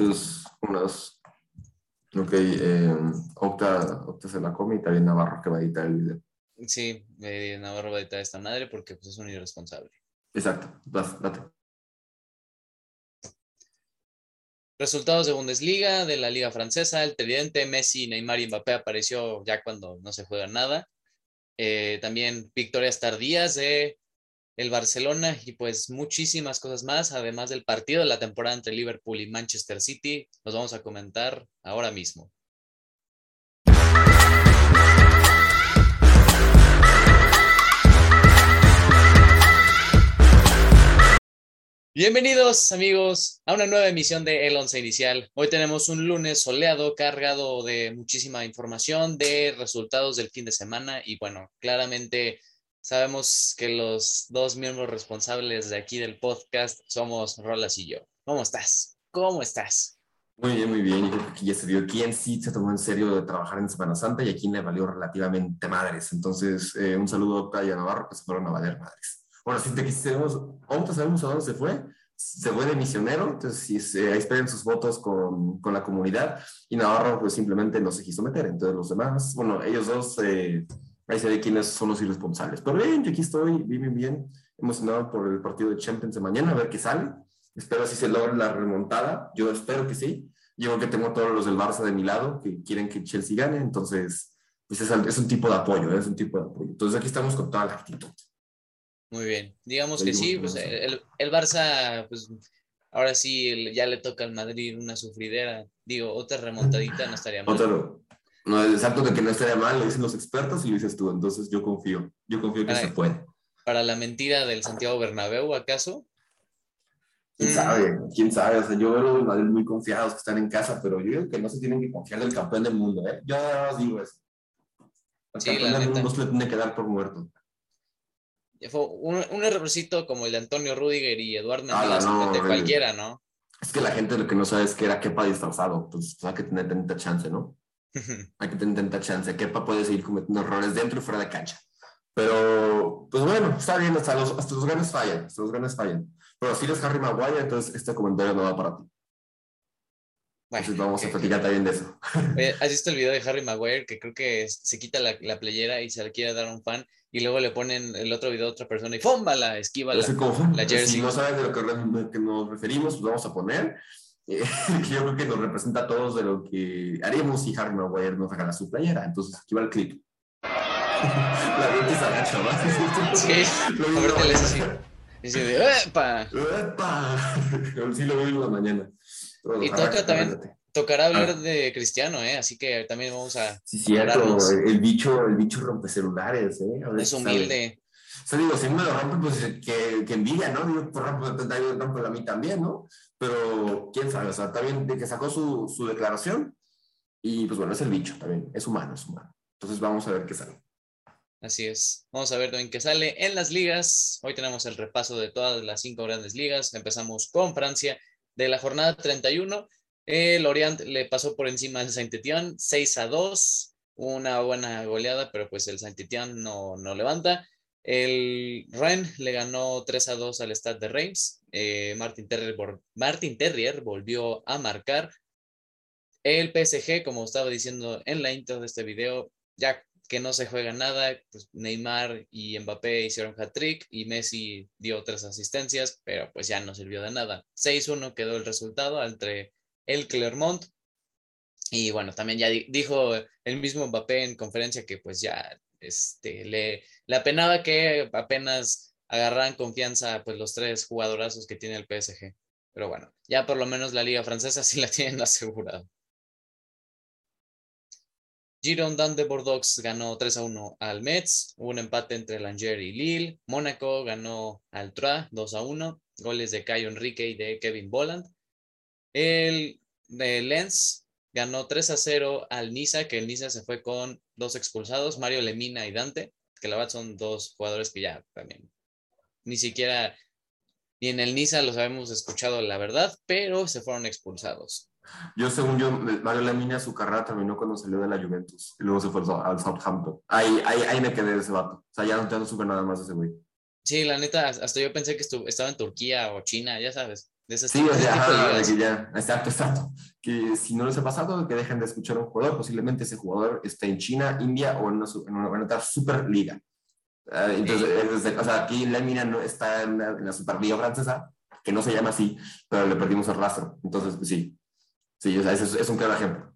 Entonces, unas. Ok, eh, Octa, Octa se la come y también Navarro que va a editar el video. Sí, eh, Navarro va a editar esta madre porque pues, es un irresponsable. Exacto, vas, date. Resultados de Bundesliga, de la Liga Francesa, el tridente Messi, Neymar y Mbappé apareció ya cuando no se juega nada. Eh, también victorias tardías de el Barcelona y pues muchísimas cosas más, además del partido de la temporada entre Liverpool y Manchester City, los vamos a comentar ahora mismo. Bienvenidos amigos a una nueva emisión de El Once Inicial. Hoy tenemos un lunes soleado, cargado de muchísima información, de resultados del fin de semana y bueno, claramente sabemos que los dos miembros responsables de aquí del podcast somos Rolas y yo. ¿Cómo estás? ¿Cómo estás? Muy bien, muy bien. Yo creo que ya se vio quién sí se tomó en serio de trabajar en Semana Santa y a quién le valió relativamente madres. Entonces, eh, un saludo a Navarro que se fueron a valer madres. Bueno, si te quisiéramos, ahorita sabemos a dónde se fue, se fue de misionero, entonces si ahí esperen sus votos con, con, la comunidad y Navarro pues simplemente no se quiso meter, entonces los demás, bueno, ellos dos, eh, ahí se ve quiénes son los irresponsables. Pero bien, yo aquí estoy, bien, bien, emocionado por el partido de Champions de mañana, a ver qué sale. Espero si se logra la remontada, yo espero que sí. Yo creo que tengo todos los del Barça de mi lado que quieren que Chelsea gane, entonces pues es, es un tipo de apoyo, es un tipo de apoyo. Entonces aquí estamos con toda la actitud. Muy bien, digamos que sí, pues el, el, Barça, pues ahora sí ya le toca al Madrid una sufridera, digo, otra remontadita no estaría mal. Otro, no, exacto de que no estaría mal, lo dicen los expertos y lo dices tú, entonces yo confío, yo confío que se puede. Para la mentira del Santiago Bernabéu, ¿acaso? ¿Quién sabe? ¿Quién sabe? O sea, yo veo a los Madrid muy confiados que están en casa, pero yo creo que no se tienen que confiar del campeón del mundo, ¿eh? Yo digo eso. El campeón del mundo no se le tiene que dar por muerto fue un, un errorcito como el de Antonio Rudiger y Eduardo Mendoza, no, de cualquiera, ¿no? Es que la gente lo que no sabe es que era Kepa disfrazado, pues hay que tener tanta chance, ¿no? Hay que tener tanta chance. Kepa puede seguir cometiendo errores dentro y fuera de cancha. Pero, pues bueno, está bien, hasta los, hasta los grandes fallan, hasta los grandes fallan. Pero si eres Harry Maguire, entonces este comentario no va para ti. Bueno, entonces vamos a platicar también de eso. ¿Has visto el video de Harry Maguire que creo que se quita la, la playera y se la quiere dar a un fan y luego le ponen el otro video a otra persona y ¡fumba! La esquiva la, la, jersey. Si no sabes de lo que, nos referimos, pues vamos a poner. Eh, yo creo que nos representa a todos de lo que haríamos si Harry Maguire nos regala su playera. Entonces, aquí va el clip. la gente se agacha, ¿va? Sí, ahorita les así. Dice de ¡epa! ¡epa! Sí lo la mañana. y toca también tocará hablar ah. de Cristiano, ¿eh? Así que también vamos a. Sí, cierto. El bicho, el bicho rompe celulares, ¿eh? es humilde. O sea, digo, si me lo rompe, pues que, que envidia, ¿no? Digo, pues rompe, rompe a mí también, ¿no? Pero quién sabe, o sea, también de que sacó su, su declaración y pues bueno, es el bicho también, es humano, es humano. Entonces vamos a ver qué sale. Así es. Vamos a ver también qué sale en las ligas. Hoy tenemos el repaso de todas las cinco grandes ligas. Empezamos con Francia de la jornada 31. El Orient le pasó por encima al Saint-Étienne 6 a 2, una buena goleada, pero pues el Saint-Étienne no, no levanta. El Rennes le ganó 3 a 2 al Stade de Reims. Eh, Martin, Terrier, Martin Terrier volvió a marcar. El PSG, como estaba diciendo en la intro de este video, ya que no se juega nada, pues Neymar y Mbappé hicieron hat-trick y Messi dio tres asistencias, pero pues ya no sirvió de nada. 6-1 quedó el resultado entre el Clermont. Y bueno, también ya dijo el mismo Mbappé en conferencia que pues ya este, le, apenaba que apenas agarraran confianza pues los tres jugadorazos que tiene el PSG. Pero bueno, ya por lo menos la liga francesa sí la tienen asegurada. Girondin de Bordeaux ganó 3 a 1 al Metz. Hubo un empate entre Langer y Lille. Mónaco ganó al Troyes 2 a 1. Goles de Caio Enrique y de Kevin Bolland. El de Lens ganó 3 a 0 al Niza, que el Niza se fue con dos expulsados, Mario Lemina y Dante, que la verdad son dos jugadores que ya también ni siquiera ni en el Niza los habíamos escuchado la verdad, pero se fueron expulsados. Yo, según yo, Mario Lemina su carrera terminó cuando salió de la Juventus y luego se fue al Southampton. Ahí, ahí, ahí me quedé de ese vato. O sea, ya no, tengo no supe nada más de ese güey. Sí, la neta, hasta yo pensé que estaba en Turquía o China, ya sabes De Sí, o sea, ajá, que ya, exacto, exacto. Que si no les ha pasado, que dejen de escuchar a un jugador, posiblemente ese jugador esté en China, India o en, una, en una- en otra superliga. Ah, entonces, es de- o sea, aquí Lemina no está en la, en la Superliga francesa, que no se llama así, pero le perdimos el rastro. Entonces, pues sí, sí, o sea, es, es un claro ejemplo.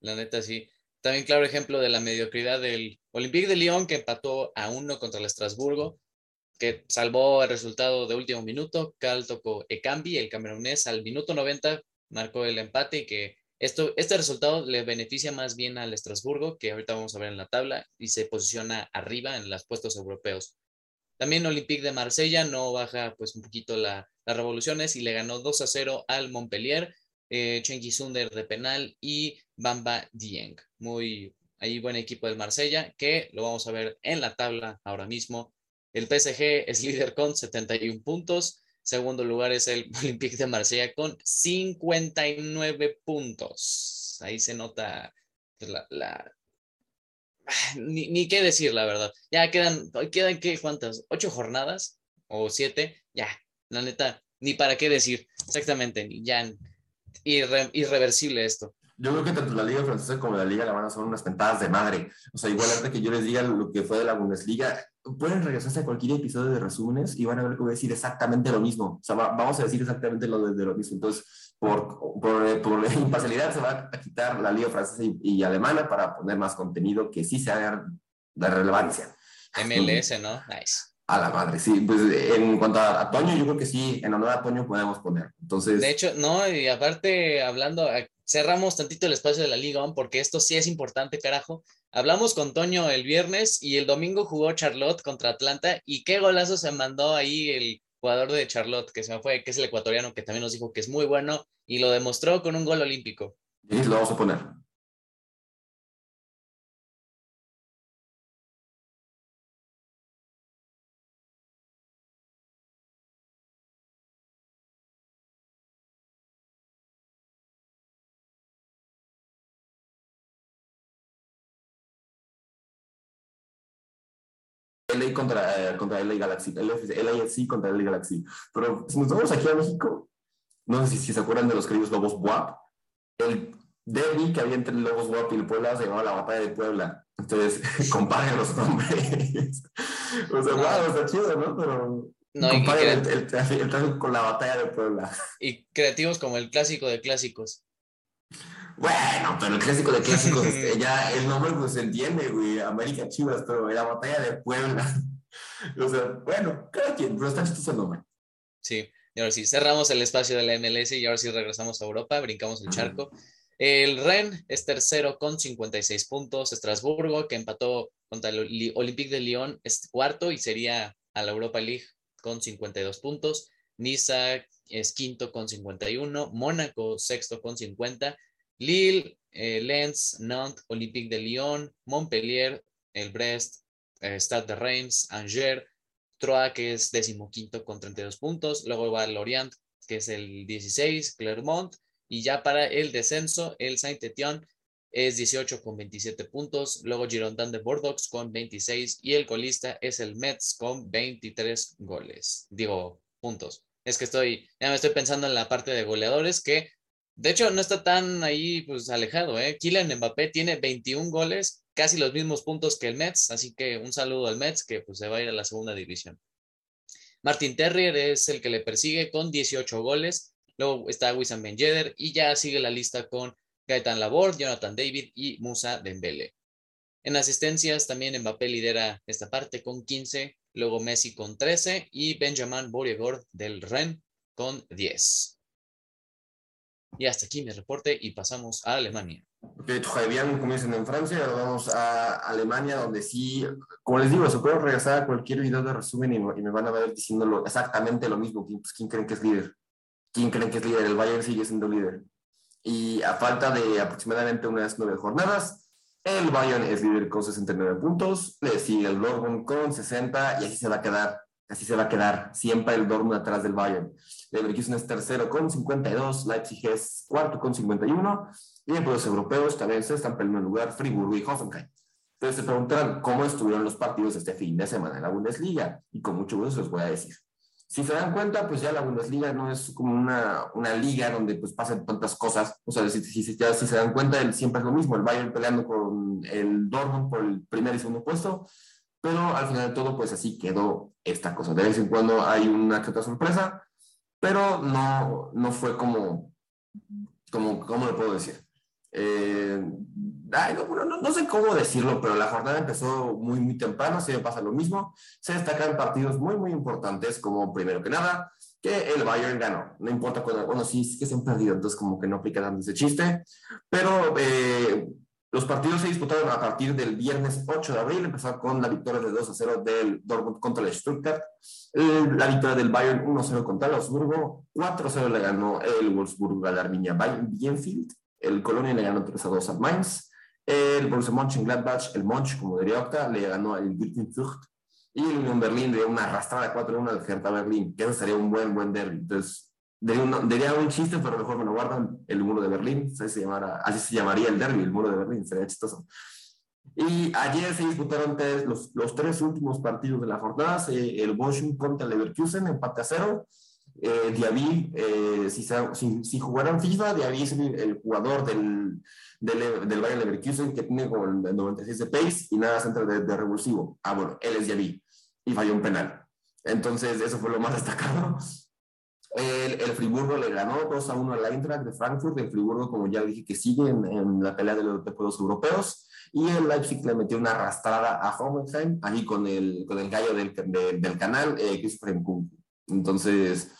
La neta, sí. También claro ejemplo de la mediocridad del Olympique de Lyon, que empató a uno contra el Estrasburgo, que salvó el resultado de último minuto. Cal tocó Ekambi, el camerunés, al minuto 90 marcó el empate y que esto, este resultado le beneficia más bien al Estrasburgo, que ahorita vamos a ver en la tabla, y se posiciona arriba en los puestos europeos. También Olympique de Marsella no baja pues un poquito la, las revoluciones y le ganó 2 a 0 al Montpellier, eh, Chengi de penal y Bamba Dieng. Muy ahí buen equipo del Marsella que lo vamos a ver en la tabla ahora mismo. El PSG es líder con 71 puntos. Segundo lugar es el Olympique de Marsella con 59 puntos. Ahí se nota pues, la, ni, ni, qué decir, la verdad. Ya quedan, quedan ¿qué, ¿cuántas? ¿Ocho jornadas? ¿O siete? Ya, la neta, ni para qué decir. Exactamente, ya irre, irreversible esto. Yo creo que tanto la Liga Francesa como la Liga Alemana son unas pentadas de madre. O sea, igual antes que yo les diga lo que fue de la Bundesliga, pueden regresarse a cualquier episodio de resúmenes y van a ver que voy a decir exactamente lo mismo. O sea, va, vamos a decir exactamente lo de, lo mismo. Entonces, por, por, por, imparcialidad se va a quitar la Liga Francesa y, y, Alemana para poner más contenido que sí sea de relevancia. MLS, ¿no? Nice. A la madre, sí. Pues en cuanto a, a, Toño, yo creo que sí, en honor a Toño podemos poner. Entonces. De hecho, no, y aparte, hablando, cerramos tantito el espacio de la Liga porque esto sí es importante, carajo. Hablamos con Toño el viernes y el domingo jugó Charlotte contra Atlanta y qué golazo se mandó ahí el jugador de Charlotte que se me fue, que es el ecuatoriano, que también nos dijo que es muy bueno y lo demostró con un gol olímpico. Lo vamos a poner. LA contra, eh, contra LA Galaxy, LAFC contra LA Galaxy. Pero si nos vamos aquí a México, no sé si, si se acuerdan de los queridos Lobos WAP, el derby que había entre Lobos WAP y el Puebla se llamaba la Batalla de Puebla. Entonces, comparen los nombres. o sea, No. wow, está chido, ¿no? Pero No, comparen el, el, tráfico- el tráfico con la Batalla de Puebla. y creativos como el clásico de clásicos. Bueno, pero el clásico de clásicos, este, ya el nombre pues se entiende, güey, América Chivas, pero la Batalla de Puebla. o sea, bueno, cada quien, pero está chistoso el nombre. Sí, y ahora sí, cerramos el espacio de la MLS y ahora sí regresamos a Europa, brincamos el charco. El Ren es tercero con 56 puntos. Estrasburgo, que empató contra el Olympique de Lyon, es cuarto y sería a la Europa League con 52 puntos. Niza es quinto con 51. Mónaco, sexto con 50. Lille, eh, Lens, Nantes, Olympique de Lyon, Montpellier, el Brest, eh, Stade de Reims, Angers, Troyes, que es decimoquinto con 32 puntos. Luego va Lorient, que es el 16, Clermont. Y ya para el descenso, el Saint-Étienne es 18 con 27 puntos. Luego Girondin de Bordeaux con 26. Y el colista es el Metz con 23 goles. Digo, puntos. Es que estoy, ya me estoy pensando en la parte de goleadores que, de hecho, no está tan ahí pues alejado. ¿eh? Kylian Mbappé tiene 21 goles, casi los mismos puntos que el Metz. Así que un saludo al Metz que pues se va a ir a la segunda división. Martin Terrier es el que le persigue con 18 goles. Luego está Wissam Ben Yedder y ya sigue la lista con Gaetan Laborde, Jonathan David y Musa Dembele. En asistencias también Mbappé lidera esta parte con 15, luego Messi con 13 y Benjamin Borregord del Rennes con 10. Y hasta aquí mi reporte y pasamos a Alemania. Ok, Javier, dicen en Francia, ahora vamos a Alemania, donde sí, como les digo, se puede regresar a cualquier video de resumen y, y me van a ver diciéndolo exactamente lo mismo. ¿Quién, pues, ¿Quién creen que es líder? ¿Quién creen que es líder? El Bayern sigue siendo líder. Y a falta de aproximadamente unas nueve jornadas, el Bayern es líder con 69 puntos, le sigue el Dortmund con 60 y así se va a quedar. Así se va a quedar siempre el Dortmund atrás del Bayern. Leverkusen es tercero con 52, Leipzig es cuarto con 51 y en los europeos también se están peleando el lugar Friburgo y Hoffenheim. Entonces se preguntarán cómo estuvieron los partidos este fin de semana en la Bundesliga y con mucho gusto les voy a decir. si se dan cuenta, pues ya la Bundesliga no es como una, una liga donde pues pasan tantas cosas. O sea, si, si, ya, si se dan cuenta, siempre es lo mismo. El Bayern peleando con el Dortmund por el primer y segundo puesto. Pero al final de todo, pues así quedó esta cosa. De vez en cuando hay una que otra sorpresa, pero no, no fue como, como, ¿cómo le puedo decir? Eh, no, sé cómo decirlo, pero la jornada empezó muy, muy temprano, me pasa lo mismo. Se destacan partidos muy, muy importantes, como primero que nada, que el Bayern ganó. No importa cuando, bueno, sí, sí que se han perdido, entonces como que no aplica tanto ese chiste, pero eh, los partidos se disputaron a partir del viernes 8 de abril, empezó con la victoria de 2 a 0 del Dortmund contra el Stuttgart, la victoria del Bayern 1 0 contra el Augsburgo, 4 0 le ganó el Wolfsburg al Arminia Bienfield, el Colonia le ganó 3 a 2 al Mainz, el Borussia Mönchengladbach, el Monch, como diría Octa, le ganó al Zucht y el Unión Berlín de una arrastrada 4-1 al Hertha Berlín, que eso sería un buen, buen derby. Entonces, diría un, chiste, pero mejor me lo guardan, el muro de Berlín, así se, así se llamaría el derby, el muro de Berlín, sería chistoso. Y ayer se disputaron los, los, tres últimos partidos de la jornada, el Bochum contra el Leverkusen, empate a cero, eh, Diaby, eh, si, si, si, jugaran FIFA, Diaby es el, jugador del, del, del Bayern Leverkusen que tiene como el 96 de pace y nada centro de, de, revulsivo. Ah, bueno, él es Diaby y falló un penal. Entonces, eso fue lo más destacado. El, el, Friburgo le ganó 2 a 1 al Eintracht de Frankfurt. El Friburgo, como ya dije, que sigue en, en la pelea de los, juegos europeos. Y el Leipzig le metió una arrastrada a Hoffenheim, ahí con el, con el gallo del, del canal, eh, Christopher Nkunku. Entonces,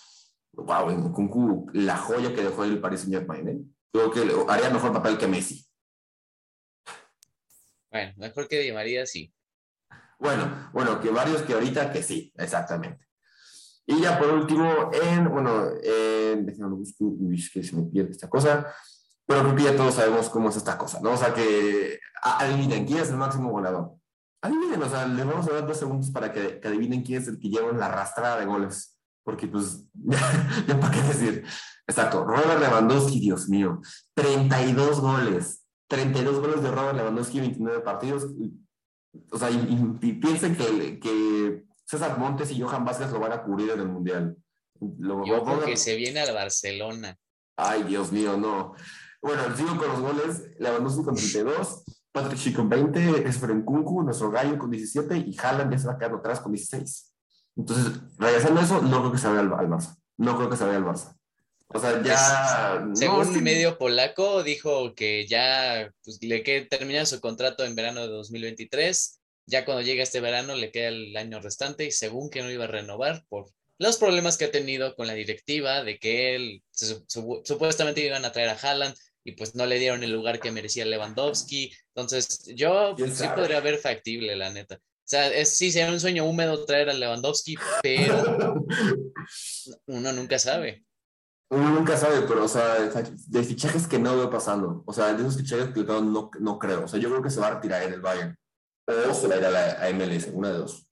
wow, en Kunku, la joya que dejó el Paris Saint Germain, ¿eh? Creo que haría mejor papel que Messi. Bueno, mejor que Di María, sí. Bueno, bueno, que varios que ahorita que sí, exactamente. Y ya por último, en, bueno, en, que se me pierde esta cosa, pero creo que ya todos sabemos cómo es esta cosa, ¿no? O sea que, adivinen, ¿quién es el máximo goleador? Adivinen, o sea, les vamos a dar dos segundos para que, que adivinen quién es el que lleva la arrastrada de goles porque pues, ya, para qué decir. Exacto, Robert Lewandowski, Dios mío, 32 goles, 32 goles de Robert Lewandowski, 29 partidos. O sea, y, piensen que, que, César Montes y Johan Vázquez lo van a cubrir en el Mundial. Lo, Yo creo que se viene al Barcelona. Ay, Dios mío, no. Bueno, sigo con los goles. Lewandowski con 32, Patrick Schick con 20, Esfren Kunku, nuestro gallo con 17 y Haaland ya se va quedando atrás con 16. Entonces, regresando a eso, no creo que se vaya al, Barça. No creo que se vaya al Barça. O sea, ya. según un medio polaco, dijo que ya pues, le queda, termina su contrato en verano de 2023. Ya cuando llegue este verano le queda el año restante y según que no iba a renovar por los problemas que ha tenido con la directiva de que él supuestamente iban a traer a Haaland y pues no le dieron el lugar que merecía Lewandowski. Entonces, yo sí podría ver factible, la neta. O sea, es, sí, sería un sueño húmedo traer a Lewandowski, pero uno nunca sabe. Uno nunca sabe, pero, o sea, de fichajes que no veo pasando. O sea, de esos fichajes que no, no creo. O sea, yo creo que se va a retirar en el Bayern. O se va a ir a la MLS, una de dos.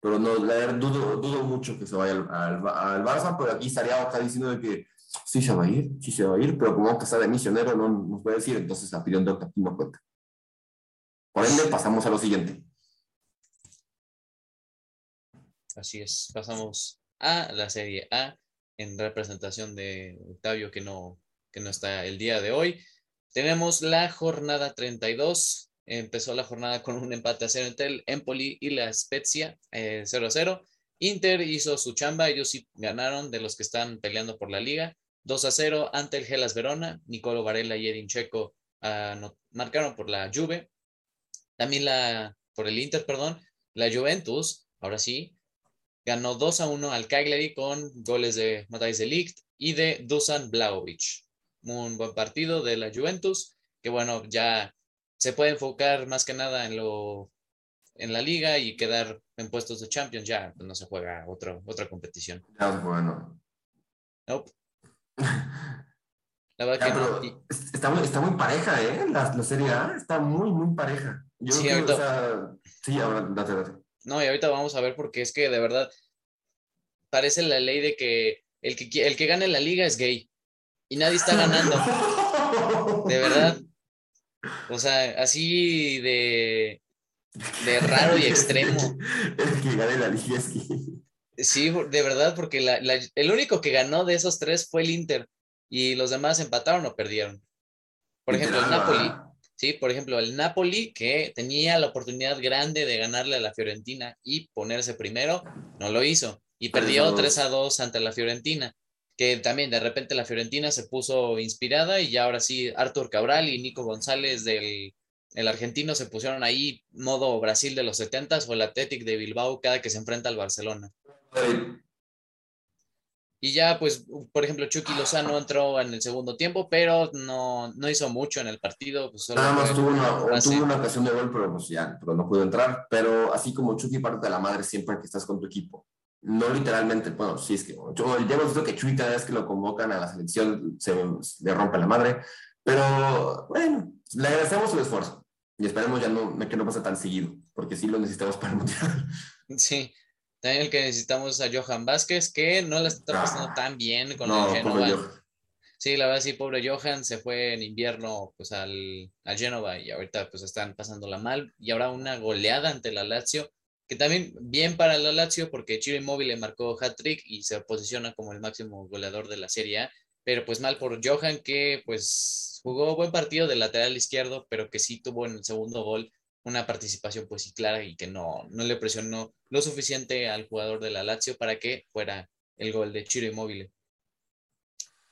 Pero no, la dudo, dudo mucho que se vaya al, al, Barça, pero aquí estaría acá diciendo de que sí se va a ir, sí se va a ir, pero como que está de misionero, no nos puede decir, entonces la opinión de Octavio no cuenta. Por ende, pasamos a lo siguiente. Así es, pasamos a la Serie A en representación de Octavio que no, que no está el día de hoy. Tenemos la jornada 32. Empezó la jornada con un empate a cero entre el Empoli y la Spezia, 0 a 0. Inter hizo su chamba, ellos sí ganaron de los que están peleando por la liga. 2 a 0 ante el Gelas Verona. Nicolo Varela y Edin Checo uh, marcaron por la Juve. También la, por el Inter, perdón. La Juventus, ahora sí, ganó 2 a 1 al Cagliari con goles de Matthijs de Ligt y de Dusan Blaovic. Un buen partido de la Juventus, que bueno, ya se puede enfocar más que nada en lo en la liga y quedar en puestos de Champions, ya no se juega otra otra competición. Ya bueno. Nope. La verdad que está, muy, está muy pareja, ¿eh? La, la, Serie A está muy, muy pareja. Yo sí, creo que, o sea, sí, ahora date, date. No, y ahorita vamos a ver porque es que de verdad parece la ley de que el que, el que gane la liga es gay y nadie está ganando. De verdad. O sea, así de, de raro y extremo. El que gane la liga. Sí, de verdad, porque el único que ganó de esos tres fue el Inter y los demás empataron o perdieron. Por ejemplo, el Napoli. Sí, por ejemplo, el Napoli que tenía la oportunidad grande de ganarle a la Fiorentina y ponerse primero, no lo hizo y perdió 3 a 2 ante la Fiorentina, que también de repente la Fiorentina se puso inspirada y ya ahora sí Artur Cabral y Nico González del el argentino se pusieron ahí modo Brasil de los 70 o el Athletic de Bilbao cada que se enfrenta al Barcelona. Y ya, pues, por ejemplo, Chucky Lozano entró en el segundo tiempo, pero no, no hizo mucho en el partido. Pues, Nada más tuvo una, tuvo una, ocasión de gol, pero, pues, ya, pero no pudo entrar. Pero así como Chucky parte de la madre siempre que estás con tu equipo. No literalmente, bueno, sí es que yo, ya hemos visto que Chucky cada vez que lo convocan a la selección se le rompe la madre. Pero bueno, le agradecemos su esfuerzo y esperemos ya no, que no pase tan seguido, porque sí lo necesitamos para el mundial. Sí, también el que necesitamos a Johan Vázquez, que no la está pasando ah, tan bien con el Genova. Sí, la verdad sí, pobre Johan se fue en invierno pues al, al Genova y ahorita pues están pasándola mal y ahora una goleada ante la Lazio, que también bien para la Lazio porque Chile Immobile le marcó hat-trick y se posiciona como el máximo goleador de la Serie A, pero pues mal por Johan que pues jugó buen partido de lateral izquierdo, pero que sí tuvo en el segundo gol una participación pues sí clara y que no, no le presionó lo suficiente al jugador de la Lazio para que fuera el gol de Chiro Immobile.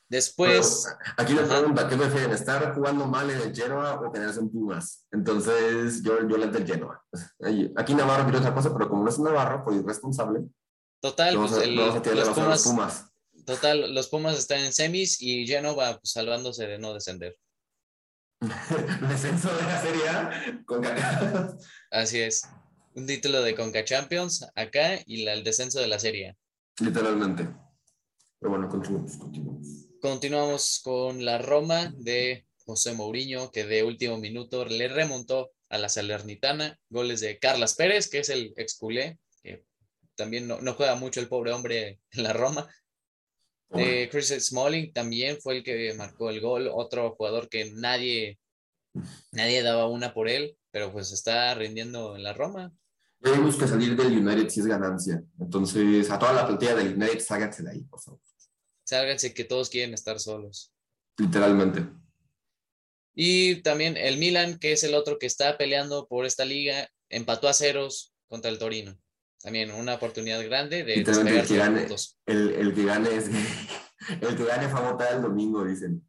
Después. aquí me pregunta: ¿qué prefieren? ¿Estar jugando mal en el Genoa o quedarse en Pumas? Entonces, yo, yo le del Genoa. Aquí Navarro quiere otra cosa, pero como no es Navarro, pues irresponsable. Total, pues el, los, Pumas, Pumas, Total, los Pumas están en semis y Genova pues, salvándose de no descender. Descenso de la Serie A, Conca Así es. Un título de Conca Champions acá y el descenso de la Serie. Literalmente. Pero bueno, continuamos, continuamos. Continuamos con la Roma de José Mourinho, que de último minuto le remontó a la Salernitana. Goles de Carlas Pérez, que es el ex culé, que también no, no juega mucho el pobre hombre en la Roma, eh, Chris Smalling también fue el que marcó el gol, otro jugador que nadie, nadie daba una por él, pero pues está rindiendo en la Roma. Tenemos que salir del United si es ganancia. Entonces, a toda la plantilla del United, sálganse de ahí, por favor. Sálganse que todos quieren estar solos. Literalmente. Y también el Milan, que es el otro que está peleando por esta liga, empató a ceros contra el Torino. También una oportunidad grande de el que, gane, el, el, que gane es el que gane fue a votar el domingo, dicen.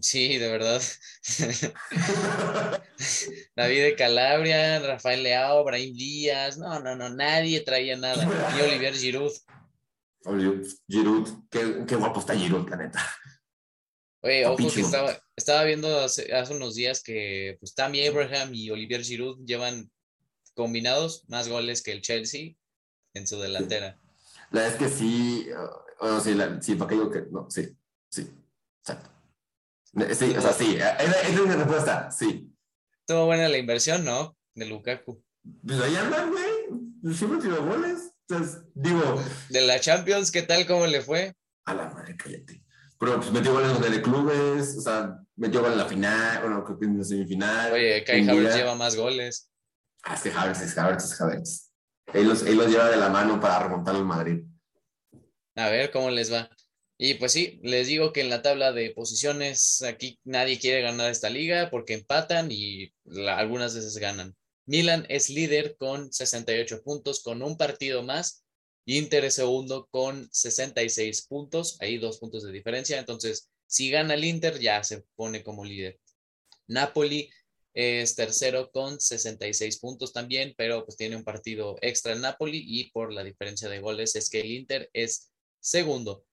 Sí, de verdad. David de Calabria, Rafael Leao, Brahim Díaz, no, no, no, nadie traía nada. Y Olivier Giroud. Giroud, qué, qué guapo está Giroud, la neta. Oye, ojo que estaba, estaba viendo hace, hace, unos días que pues, Tammy Abraham y Olivier Giroud llevan combinados más goles que el Chelsea en su delantera. La verdad es que sí, sí, sí, para que digo que no, sí, sí, exacto. Sí, o sea, sí, esa, es mi respuesta, sí. Estuvo buena la inversión, ¿no? De Lukaku. Pues ahí andan, güey. Siempre tiró goles. Entonces, digo. De la Champions, ¿qué tal? ¿Cómo le fue? A la madre, cállate. Pero pues metió goles de clubes, o sea, metió goles en la final, bueno, creo que en la semifinal. Oye, Kai Havertz lleva más goles. Ah, es que Havertz es Havertz es Havertz. Él los, lleva de la mano para remontar al Madrid. A ver cómo les va. Y pues sí, les digo que en la tabla de posiciones aquí nadie quiere ganar esta liga porque empatan y algunas veces ganan. Milan es líder con 68 puntos, con un partido más. Inter es segundo con 66 puntos, hay dos puntos de diferencia. Entonces, si gana el Inter, ya se pone como líder. Napoli es tercero con 66 puntos también, pero pues tiene un partido extra el Napoli y por la diferencia de goles es que el Inter es segundo.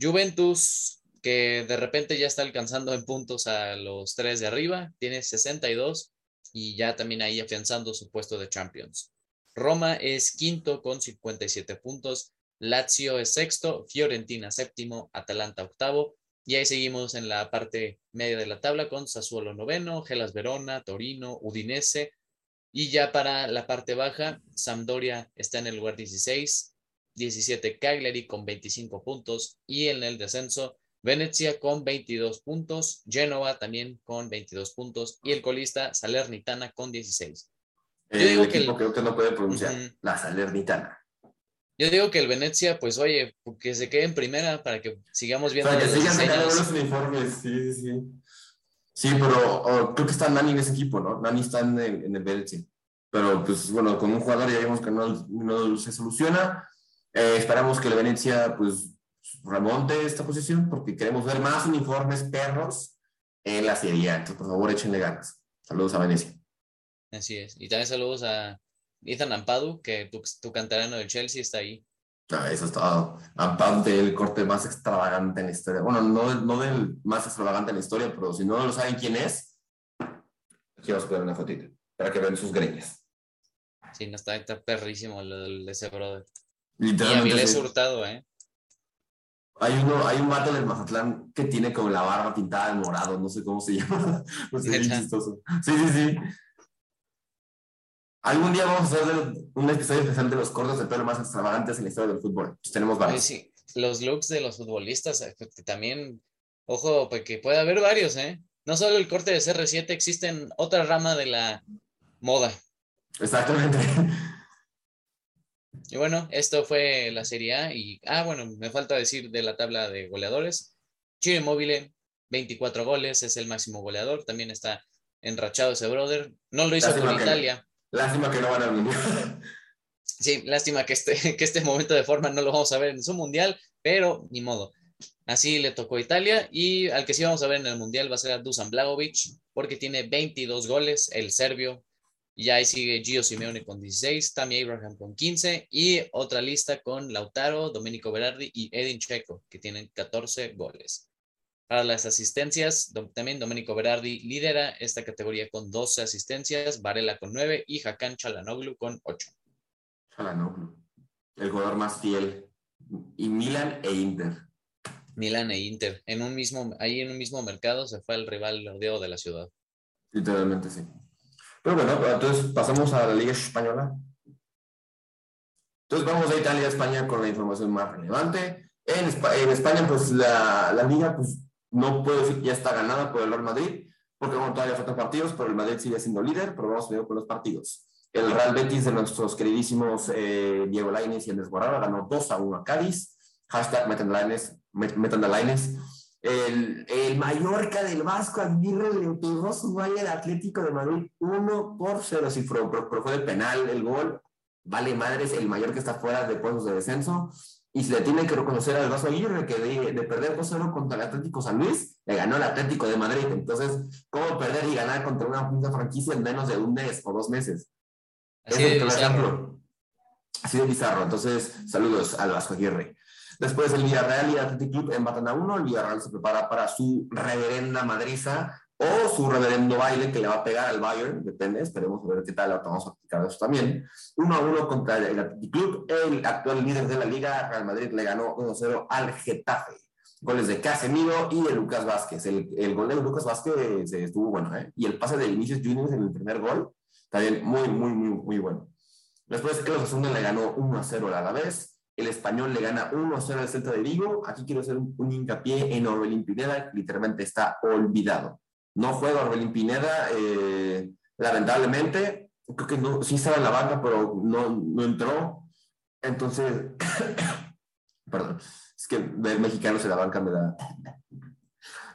Juventus, que de repente ya está alcanzando en puntos a los tres de arriba, tiene 62 y ya también ahí afianzando su puesto de Champions. Roma es quinto con 57 puntos, Lazio es sexto, Fiorentina séptimo, Atalanta octavo, y ahí seguimos en la parte media de la tabla con Sassuolo noveno, Gelas Verona, Torino, Udinese. Y ya para la parte baja, Sampdoria está en el lugar 16, 17 Cagliari con 25 puntos y en el descenso Venezia con 22 puntos, Genova también con 22 puntos y el colista Salernitana con 16. Yo digo que, creo que no puede pronunciar la Salernitana. Yo digo que el Venecia, pues oye, que se quede en primera para que sigamos viendo. Que sigan los uniformes, sí, sí, sí. Sí, pero oh, creo que está Nani en ese equipo, ¿no? Nani está en el, en el Venecia. Pero pues bueno, con un jugador ya vimos que no, no se soluciona. Eh, esperamos que el Venecia pues remonte esta posición porque queremos ver más uniformes perros en la Serie Entonces, por favor, échenle ganas. Saludos a Venecia. Así es. Y también saludos a Ethan Ampadu, que tu, tu canterano del Chelsea está ahí. Ah, eso es todo. Ampadu, el corte más extravagante en la historia. Bueno, no, no del más extravagante en la historia, pero si no lo saben quién es, a poner una fotito para que vean sus greñas. Sí, no está, está perrísimo el, de ese brother. Literalmente. Y Avilés sí. Hurtado, ¿eh? Hay, uno, hay un vato del Mazatlán que tiene como la barba pintada de morado, no sé cómo se llama. No sé, ¿Neta? chistoso. Sí, sí, sí. Algún día vamos a hacer un episodio especial de los cortes de pelo más extravagantes en la historia del fútbol. Pues tenemos varios. sí, los looks de los futbolistas, eh, que también, ojo, porque puede haber varios, ¿eh? No solo el corte de CR7, existen otra rama de la moda. Exactamente. Y bueno, esto fue la Serie A y, ah, bueno, me falta decir de la tabla de goleadores. Chile Móvil, 24 goles, es el máximo goleador, también está enrachado ese brother. No lo hizo Lástima con que- Italia. Lástima que no van al mundial. Sí, lástima que este, que este momento de forma no lo vamos a ver en su mundial, pero ni modo. Así le tocó a Italia y al que sí vamos a ver en el mundial va a ser a Dusan Blagovic, porque tiene 22 goles, el serbio. Y ahí sigue Gio Simeone con 16, Tammy Abraham con 15 y otra lista con Lautaro, Domenico Berardi y Edin Checo, que tienen 14 goles. Para las asistencias, también Domenico Berardi lidera esta categoría con 12 asistencias, Varela con 9 y Hakan Chalanoglu con 8. Çalhanoğlu, el jugador más fiel. Y Milan e Inter. Milan e Inter. En un mismo, ahí en un mismo mercado se fue el rival odiado de la ciudad. Literalmente sí. Pero bueno, entonces pasamos a la Liga Española. Entonces vamos a Italia, España con la información más relevante. En, en España, pues la, la liga, pues no puedo decir que ya está ganada por el Real Madrid, porque bueno, todavía faltan partidos, pero el Madrid sigue siendo líder, pero vamos primero con los partidos. El Real Betis de nuestros queridísimos eh, Diego Lainez y Andrés Guardado ganó 2 a 1 a Cádiz. Hashtag metan Lainez, met- metan. El, el Mallorca del Vasco Aguirre le pegó su valle al Atlético de Madrid 1 por 0. Sí, pero, pero- pero fue de penal el gol. Vale madres, el Mallorca está fuera de puestos de descenso. Y se le tiene que reconocer al Vasco Aguirre que de, de perder 2-0 contra el Atlético San Luis, le ganó el Atlético de Madrid. Entonces, ¿cómo perder y ganar contra una, una franquicia en menos de un mes o dos meses? Así es de el bizarro. ejemplo. Así de bizarro. Entonces, saludos al Vasco Aguirre. Después el Villarreal y el Athletic Club empatan a uno. El Villarreal se prepara para su reverenda madriza o su reverendo baile que le va a pegar al Bayern, depende, esperemos a ver qué tal, vamos a aplicar eso también. 1 a 1 contra el Athletic Club, el actual líder de la liga, Real Madrid, le ganó 1-0 al Getafe. Goles de Casemiro y de Lucas Vázquez. El, el gol de Lucas Vázquez estuvo bueno, ¿eh? Y el pase de Vinicius Juniors en el primer gol, también muy, muy, muy, muy bueno. Después el Osasuna le ganó 1-0 al Alavés. El Español le gana 1-0 al Celta de Vigo. Aquí quiero hacer un, un hincapié en Orbelín Pineda, que literalmente está olvidado. No juega Orbelín Pineda, eh, lamentablemente. Creo que no, sí estaba en la banca, pero no, no entró. Entonces, perdón, es que ver mexicanos en la banca me da...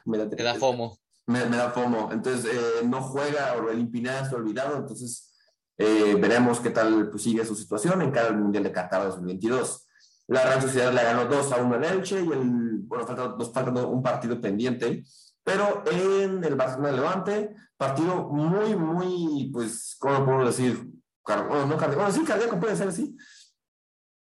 Me da, Te da FOMO. me, me da FOMO. Entonces, eh, no juega Orbelín Pineda, está olvidado. Entonces, eh, veremos qué tal pues, sigue su situación en cada Mundial de Qatar 2022. La Real Sociedad le ganó 2 a 1 al Elche y el, bueno, falta, nos falta un partido pendiente. Pero en el Barcelona Levante, partido muy, muy, pues, ¿cómo puedo decir? Car bueno, no cardíaco, bueno, sí, cardíaco puede ser así.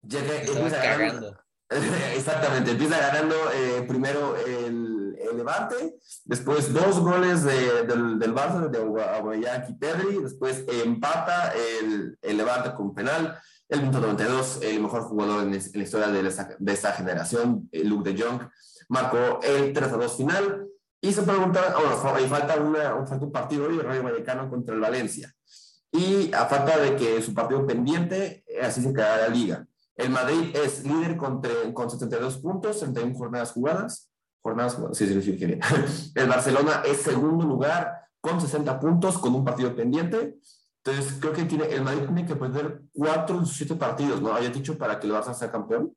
Llega, Estaba empieza ganando. Exactamente, empieza ganando eh, primero el, el Levante, después dos goles de, del, del Barça, de Aubameyang y Pedri, después empata el, el Levante con penal, el minuto 92, el mejor jugador en, la historia de esta, generación, eh, Luke de Jong, marcó el 3 a 2 final, y se pregunta, bueno, fa- y falta, una, un- falta un partido hoy, el Rayo Vallecano contra el Valencia, y a falta de que su partido pendiente, eh, así se quedará la liga. El Madrid es líder con, con 72 puntos, 31 jornadas jugadas. Jornadas sí, sí, sí, bien. El Barcelona es segundo lugar con 60 puntos, con un partido pendiente. Entonces, creo que tiene, el Madrid tiene que perder cuatro de sus siete partidos, ¿no? Había dicho para que el Barça sea campeón.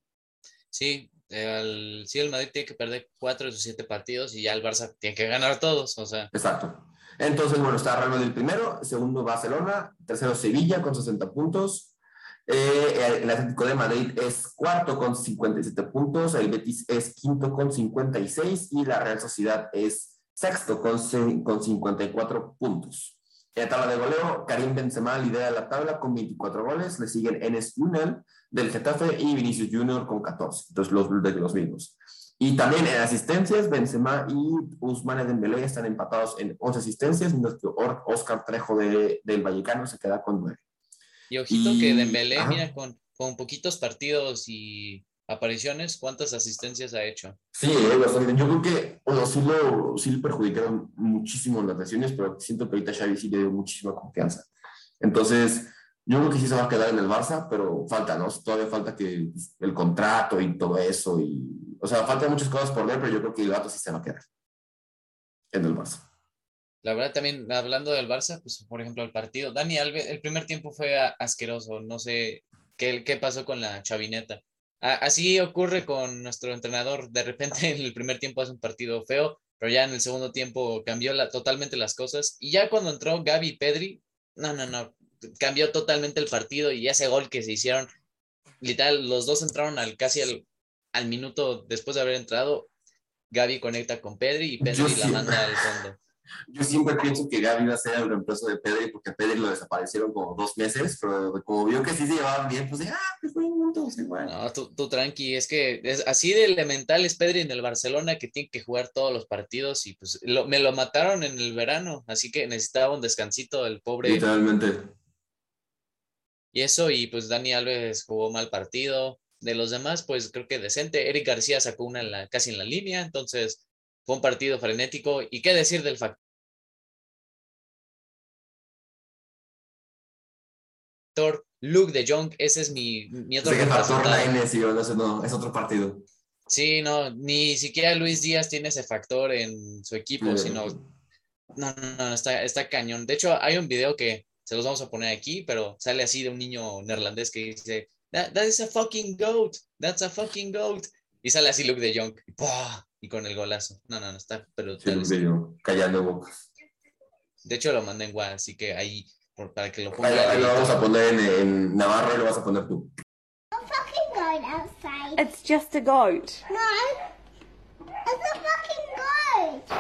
Sí, el, sí, el Madrid tiene que perder cuatro de sus siete partidos y ya el Barça tiene que ganar todos, o sea. Exacto. Entonces, bueno, está Real Madrid primero, segundo Barcelona, tercero Sevilla con 60 puntos. Eh, el Atlético de Madrid es cuarto con 57 puntos, el Betis es quinto con 56 y la Real Sociedad es sexto con, con 54 puntos. En la tabla de goleo, Karim Benzema lidera la tabla con 24 goles, le siguen Enes Unal del Getafe y Vinicius Junior con 14, entonces los de los mismos. Y también en asistencias, Benzema y Usman Dembélé están empatados en 11 asistencias, mientras que Oscar Trejo de, del Vallecano se queda con 9. Y ojito que Dembélé, mira, con, con poquitos partidos y apariciones, ¿cuántas asistencias ha hecho? Sí, eh, bastante. Yo creo que, bueno, sí, lo, sí le perjudicaron muchísimo las lesiones, pero siento que ahorita Xavi sí le dio muchísima confianza. Entonces, yo creo que sí se va a quedar en el Barça, pero falta, ¿no? Todavía falta que el contrato y todo eso, y, o sea, faltan muchas cosas por ver, pero yo creo que el gato sí se va a quedar en el Barça. La verdad, también hablando del Barça, pues por ejemplo, el partido, Dani Alves, el primer tiempo fue asqueroso, no sé qué, qué pasó con la chavineta Así ocurre con nuestro entrenador. De repente en el primer tiempo hace un partido feo, pero ya en el segundo tiempo cambió totalmente las cosas. Y ya cuando entró Gaby y Pedri, no, no, no, cambió totalmente el partido y ese gol que se hicieron, literal, los dos entraron al casi al, al minuto después de haber entrado. Gaby conecta con Pedri y Pedri la manda al fondo. Yo siempre pienso que Gaby va a ser el reemplazo de Pedri porque a Pedri lo desaparecieron como dos meses, pero como vio que sí se llevaban bien, pues ah, pues fue juntos igual. No, tú, tú, tranqui, es que es así de elemental es Pedri en el Barcelona que tiene que jugar todos los partidos y pues me lo mataron en el verano, así que necesitaba un descansito el pobre. Literalmente. Y eso, y pues Dani Alves jugó mal partido. De los demás, pues creo que decente. Eric García sacó una en la, casi en la línea, entonces fue un partido frenético. ¿Y qué decir del factor Luke de Jong? Ese es mi, mi otro factor no, es otro partido. Sí, no, ni siquiera Luis Díaz tiene ese factor en su equipo, sino... No, no, no, está, está cañón. De hecho, hay un video que se los vamos a poner aquí, pero sale así de un niño neerlandés que dice, that, that is a fucking goat, that's a fucking goat. Y sale así Luke de Jong y con el golazo. No, no, no, está pero Sí, video, callando bocas. De hecho, lo mandé en WhatsApp, así que ahí, por, para que lo ponga. Ahí, ahí lo vamos a poner en, en, Navarro y lo vas a poner tú. Outside. It's just a goat. No, it's a fucking goat.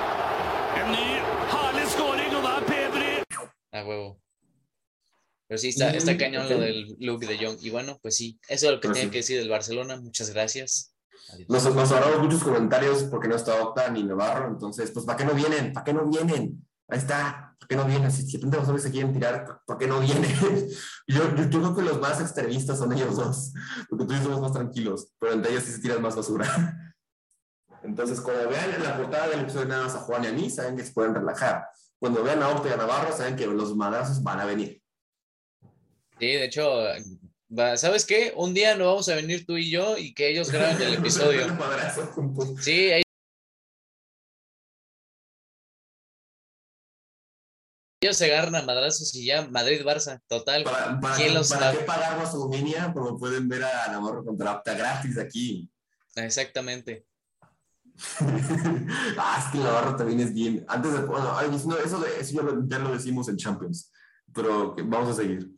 En ny herlig skåring, og der Pedri. A huevo. Pero sí, está, está cañón lo del Luke de Jong. Y bueno, pues sí, eso es lo que pues tiene sí. que decir del Barcelona. Muchas gracias. Nos, nos ahorramos muchos comentarios porque no está Octa ni Navarro, entonces, pues, ¿para qué no vienen? ¿Para qué no vienen? Ahí está, ¿para qué no vienen? Si, si tantas personas se quieren tirar, ¿para qué no vienen? yo, yo, yo, creo que los más extremistas son ellos dos, porque tú y somos más tranquilos, pero entre ellos sí se tiran más basura. Entonces, cuando vean en la portada del episodio nada más a Juan y a mí, saben que se pueden relajar. Cuando vean a Octa y a Navarro, saben que los madrazos van a venir. Sí, de hecho, ¿sabes qué? Un día no vamos a venir tú y yo y que ellos graben el episodio. sí, ellos se agarran a madrazos y ya Madrid-Barça, total. ¿Para, para, ¿Quién los ¿para qué pagar más su línea? Como pueden ver a Navarro contra Opta gratis aquí. Exactamente. ah, es que Navarro también es bien. Antes de, bueno, eso, eso, eso ya, lo, ya lo decimos en Champions, pero vamos a seguir.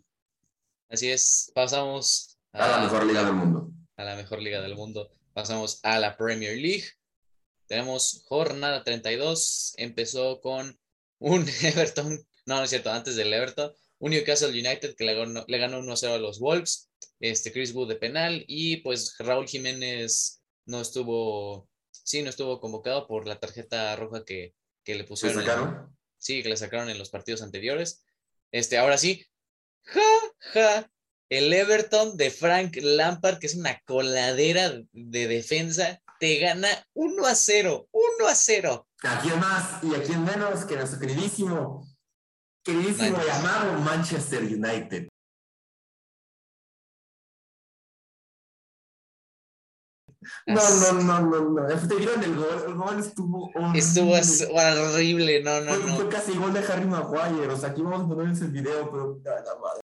Así es, pasamos a, a, la mejor liga del mundo. A la mejor liga del mundo. Pasamos a la Premier League. Tenemos jornada 32. Empezó con un Everton, no, no es cierto, antes del Everton, un Newcastle United que le ganó, le ganó 1-0 a los Wolves. Este Chris Wood de penal y pues Raúl Jiménez no estuvo, sí, no estuvo convocado por la tarjeta roja que, que le pusieron. ¿Le sacaron? En, sí, que le sacaron en los partidos anteriores. Este, ahora sí, ja, el Everton de Frank Lampard, que es una coladera de defensa, te gana 1 a 0, 1 a 0. ¿A quién más y a quién menos que nuestro queridísimo, queridísimo y amado Manchester United? No, no, no, no, no. Te vieron el gol, el gol estuvo horrible. Estuvo horrible, no, no, Fue, no. fue casi gol de Harry Maguire. O sea, aquí vamos a poner ese video, pero. ay, la madre.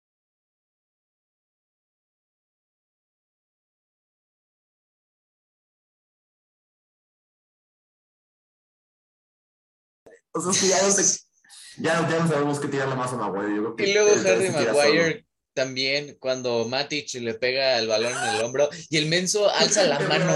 O sea, es que ya no, sé- ya, ya no sabemos qué tirarle más a Maguire. Yo creo que Y luego Harry Maguire también, cuando Matic le pega el balón en el hombro y el menso alza la mano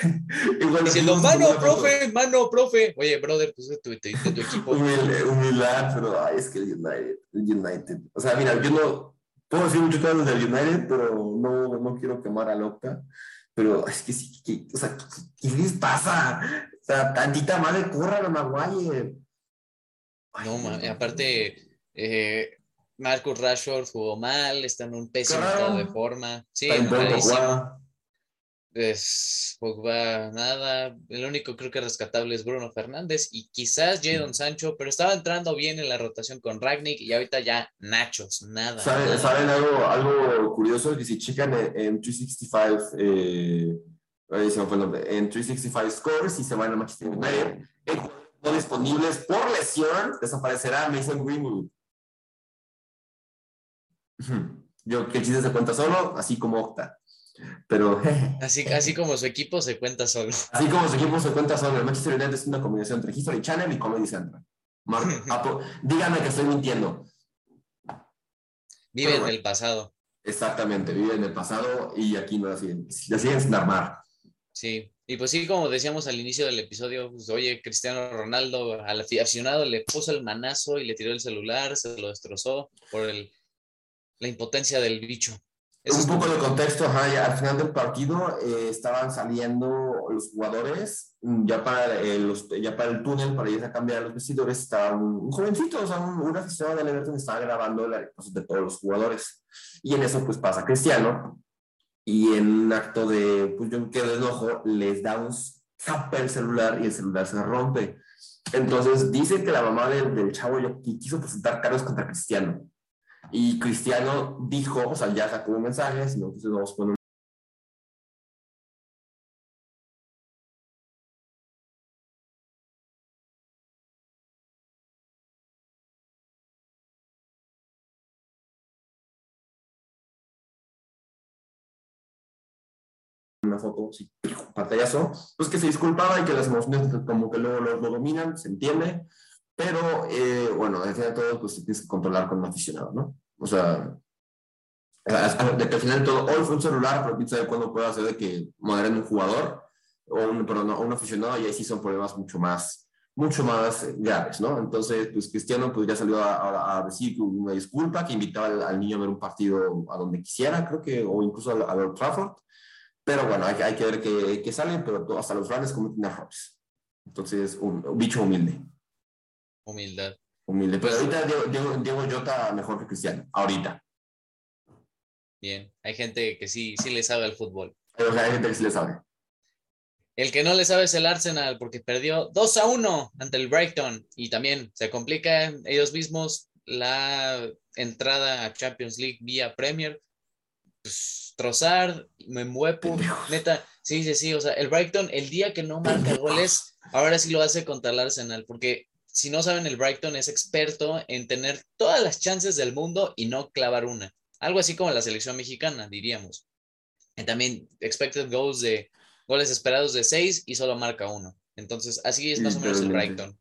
Igual diciendo, mano, profe, mano, profe. Oye, brother, pues de tu, de equipo. Humil- humildad, pero ay, es que el United, el United. O sea, mira, yo no puedo decir muchas cosas del United, pero no, no quiero quemar a Locta. Pero es que sí, que, o sea, ¿qué, qué les pasa? O sea, tantita madre, corra a Maguire. No, aparte, eh, Marcus Rashford jugó mal, está en un pésimo Claro. estado de forma. Sí, malísimo. Es, Pogba, nada. El único creo que rescatable es Bruno Fernández y quizás Jadon Sancho, pero estaba entrando bien en la rotación con Ragnick y ahorita ya Nachos, nada. ¿Saben, nada. ¿saben algo, algo curioso? Que si checan en, en 365, eh, ahí se me fue el nombre, en 365 Scores y se van a Manchester United, en no disponibles por lesión, desaparecerá Mason Greenwood. Yo que el chiste se cuenta solo, así como Octa. Pero Así, así como su equipo se cuenta solo. así como su equipo se cuenta solo, el Manchester United es una combinación entre History Channel y Comedy Central. Díganme que estoy mintiendo. Vive en el pasado. Exactamente, vive en el pasado y aquí no la siguen, la siguen sin armar. Sí, y pues sí, como decíamos al inicio del episodio, pues, oye, Cristiano Ronaldo al aficionado le puso el manazo y le tiró el celular, se lo destrozó por el, la impotencia del bicho. Eso Un poco de contexto, ajá, ya al final del partido eh, estaban saliendo los jugadores mm, ya para, eh, los, ya para el túnel, para ir a cambiar a los vestidores, estaba un, un jovencito, o sea, un, un aficionado del Everton estaba grabando la cosas de todos los jugadores. Y en eso pues pasa Cristiano y en un acto de, pues yo que de enojo, les da un zapa el celular y el celular se rompe. Entonces dice que la mamá del, del chavo qui- quiso presentar cargos contra Cristiano. Y Cristiano dijo, o sea, ya sacó un mensaje, si no, entonces vamos a poner una foto, sí, pantallazo, pues que se disculpaba y que las emociones como que luego lo, lo dominan, se entiende, pero eh, bueno, al final de todo, pues tienes que controlar con un aficionado, ¿no? O sea, de que al final de todo, hoy fue un celular, pero quién sabe cuándo puede hacer de que moderen un jugador o un, perdón, un aficionado y ahí sí son problemas mucho más, mucho más graves, ¿no? Entonces, pues Cristiano pues ya salió a, a- a decir una disculpa, que invitaba al, al niño a ver un partido a donde quisiera, creo que, o incluso al Old Trafford, pero bueno, hay, que- hay que ver qué, qué salen, pero hasta los grandes cometen errores. Entonces, un, un bicho humilde, Humildad. humilde. Pero ahorita Diego, Diego, Diego Jota mejor que Cristiano, ahorita. Bien, hay gente que sí, sí le sabe al fútbol. Pero o sea, hay gente que sí le sabe. El que no le sabe es el Arsenal porque perdió 2 a 1 ante el Brighton y también se complica ellos mismos la entrada a Champions League vía Premier. Pues, Trossard, Membuepo, neta, sí, sí, sí, o sea, el Brighton el día que no marca goles, ahora sí lo hace contra el Arsenal porque si no saben, el Brighton es experto en tener todas las chances del mundo y no clavar una. Algo así como la selección mexicana, diríamos. Y también expected goals de goles esperados de 6 y solo marca uno. Entonces, así es más o menos el. Brighton.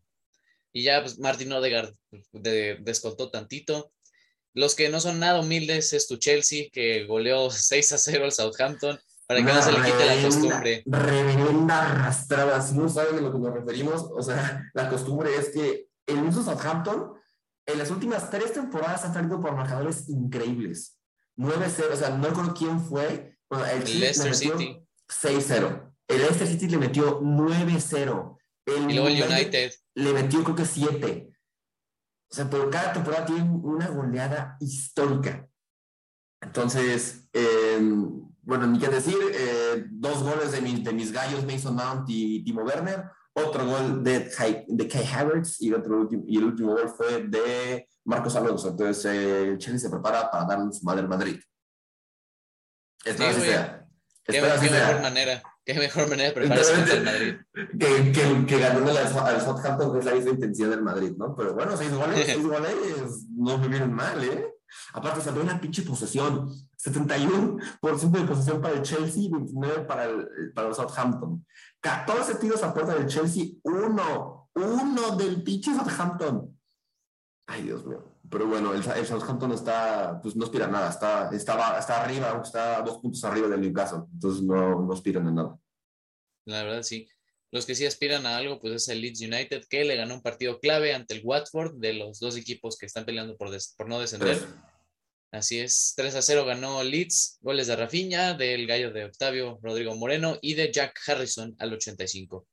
Y ya, pues, Martin Odegaard de- descontó tantito. Los que no son nada humildes es tu Chelsea, que goleó 6 a 0 al Southampton, para que no se le quite la costumbre. Reverenda arrastrada. Si no saben de lo que nos referimos, o sea, la costumbre es que el mismo Southampton en las últimas tres temporadas ha salido por marcadores increíbles. 9-0, o sea, no recuerdo quién fue. Bueno, el El Leicester City. 6-0. El Leicester City le metió 9-0. El Y luego el United. le metió creo que 7. O sea, pero cada temporada tiene una goleada histórica. Entonces, eh, bueno, ni qué decir, eh, dos goles de mis, de mis gallos, Mason Mount y Timo Werner, otro gol de, de Kai Havertz y, otro y el último gol fue de Marcos Alonso. Entonces, eh, el Chelsea se prepara para darle su madre al Madrid. Espero Sí, así sea. Espero así mejor sea. manera. Qué mejor manera de prepararse contra el Madrid. Que, que, que al Southampton, que es la misma intensidad del Madrid, ¿no? Pero bueno, seis goles, seis goles no me vienen mal, ¿eh? Aparte, salió una pinche posesión. 71% de posesión para el Chelsea y 29% para el, para el Southampton. 14 tiros a puerta del Chelsea, uno, uno del pinche Southampton. Ay, Dios mío. Pero bueno, el, el Southampton está, pues no aspira a nada, está, está, está arriba, está dos puntos arriba del Newcastle, entonces no, no aspiran a nada. La verdad, sí. Los que sí aspiran a algo, pues es el Leeds United, que le ganó un partido clave ante el Watford, de los dos equipos que están peleando por, des, por no descender. Tres. Así es, 3 a 0 ganó Leeds, goles de Rafinha, del gallo de Octavio Rodrigo Moreno y de Jack Harrison al 85.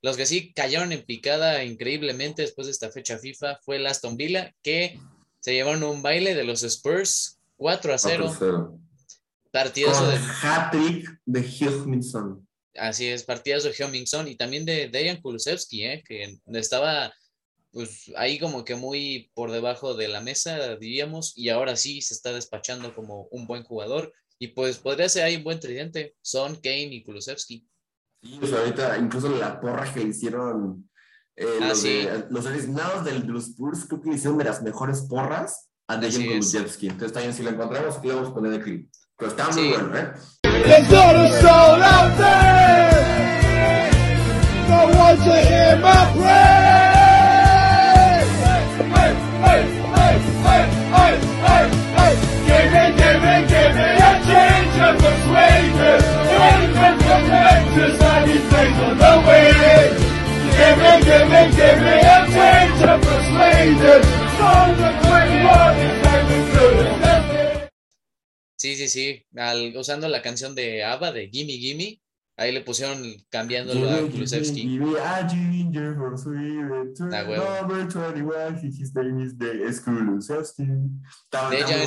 Los que sí cayeron en picada increíblemente después de esta fecha FIFA fue el Aston Villa, que se llevaron un baile de los Spurs 4 a 0. 4-0. Partidazo Con de. hat-trick de Hugminson. Así es, partidazo de Heung-Min y también de Dejan Kulusevski, ¿eh? que estaba pues ahí como que muy por debajo de la mesa, diríamos, y ahora sí se está despachando como un buen jugador. Y pues podría ser ahí un buen tridente, Son, Kane y Kulusevski. Sí, pues ahorita incluso la porra que hicieron eh, Ah, los, sí. de- los aficionados del los Spurs, creo que hicieron de las mejores porras a Dejan. Kulusevski. Entonces también si lo encontramos, le vamos a poner el clip. Pero está Sí. muy bueno, ¿eh? There's not a soul out there. No one to hear my praise. Hey, hey, hey, hey, hey, hey, hey. Give me, give me, give me a change of persuasion. Anything from Texas, I need things on the way. Give me, give me, give me a change of persuasion. Song of 21 is like the good as nothing. Sí, sí, sí, al- usando la canción de ABBA, de Gimme Gimme, ahí le pusieron cambiándolo a Kulusevski. a Ah, huevo. number 21, his name is De- es Kulusevski. Está, está muy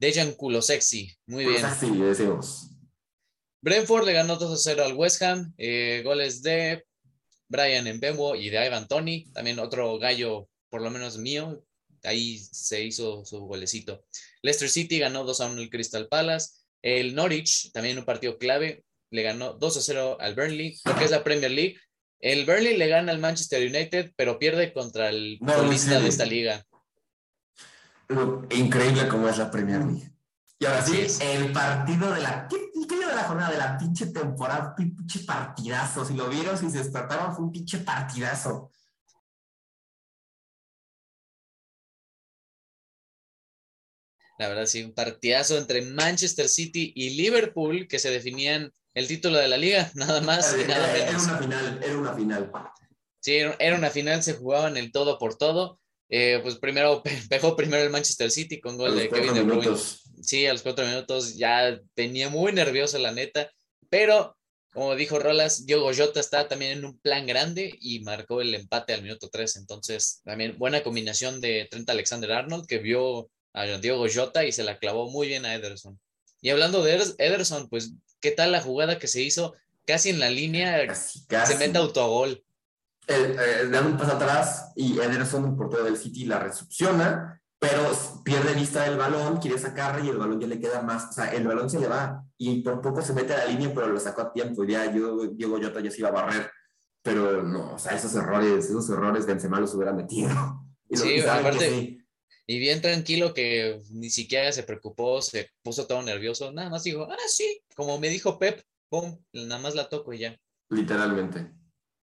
Dejan- Kulusevski, muy bien. Kulusevski, decimos. Brentford le ganó 2 a 0 al West Ham, eh, goles de Brian Mbembo y de Ivan Tony, también otro gallo, por lo menos mío, ahí se hizo su golecito. Leicester City ganó 2 a 1 el Crystal Palace, el Norwich, también un partido clave, le ganó 2 a 0 al Burnley, lo que es la Premier League. El Burnley le gana al Manchester United, pero pierde contra el No, sí. de esta liga. Increíble como es la Premier League. Y ahora sí, el partido de la. ¿Qué, qué de la jornada? De la pinche temporada, pinche partidazo. Si lo vieron, si se despertaron, fue un pinche partidazo. La verdad, sí, un partidazo entre Manchester City y Liverpool que se definían el título de la liga, nada más y nada Era, una final, era una final. Sí, era una final, se jugaban el todo por todo. Eh, pues primero pe- pegó primero el Manchester City con gol de Kevin De Bruyne. minutos. Sí, a los cuatro minutos ya tenía muy nervioso la neta, pero como dijo Rolas, Diogo Jota está también en un plan grande y marcó el empate al minuto 3. Entonces, también buena combinación de Trent Alexander Arnold que vio a Diogo Jota y se la clavó muy bien a Ederson. Y hablando de Eder- Ederson, pues, ¿qué tal la jugada que se hizo casi en la línea? Casi, casi. Se mete autogol. Eh, eh, dan un paso atrás y Ederson, el portero del City, la recepciona, pero pierde vista del balón, quiere sacarla y el balón ya le queda más. O sea, el balón se le va y por poco se mete a la línea, pero lo sacó a tiempo. Ya yo, Diego Jota ya se iba a barrer. Pero no, o sea, esos errores, esos errores Benzema los hubiera metido. Y lo- Sí, que aparte- sí. Y bien tranquilo que ni siquiera se preocupó, se puso todo nervioso, nada más dijo, ah, sí, como me dijo Pep, pum, nada más la toco y ya. Literalmente.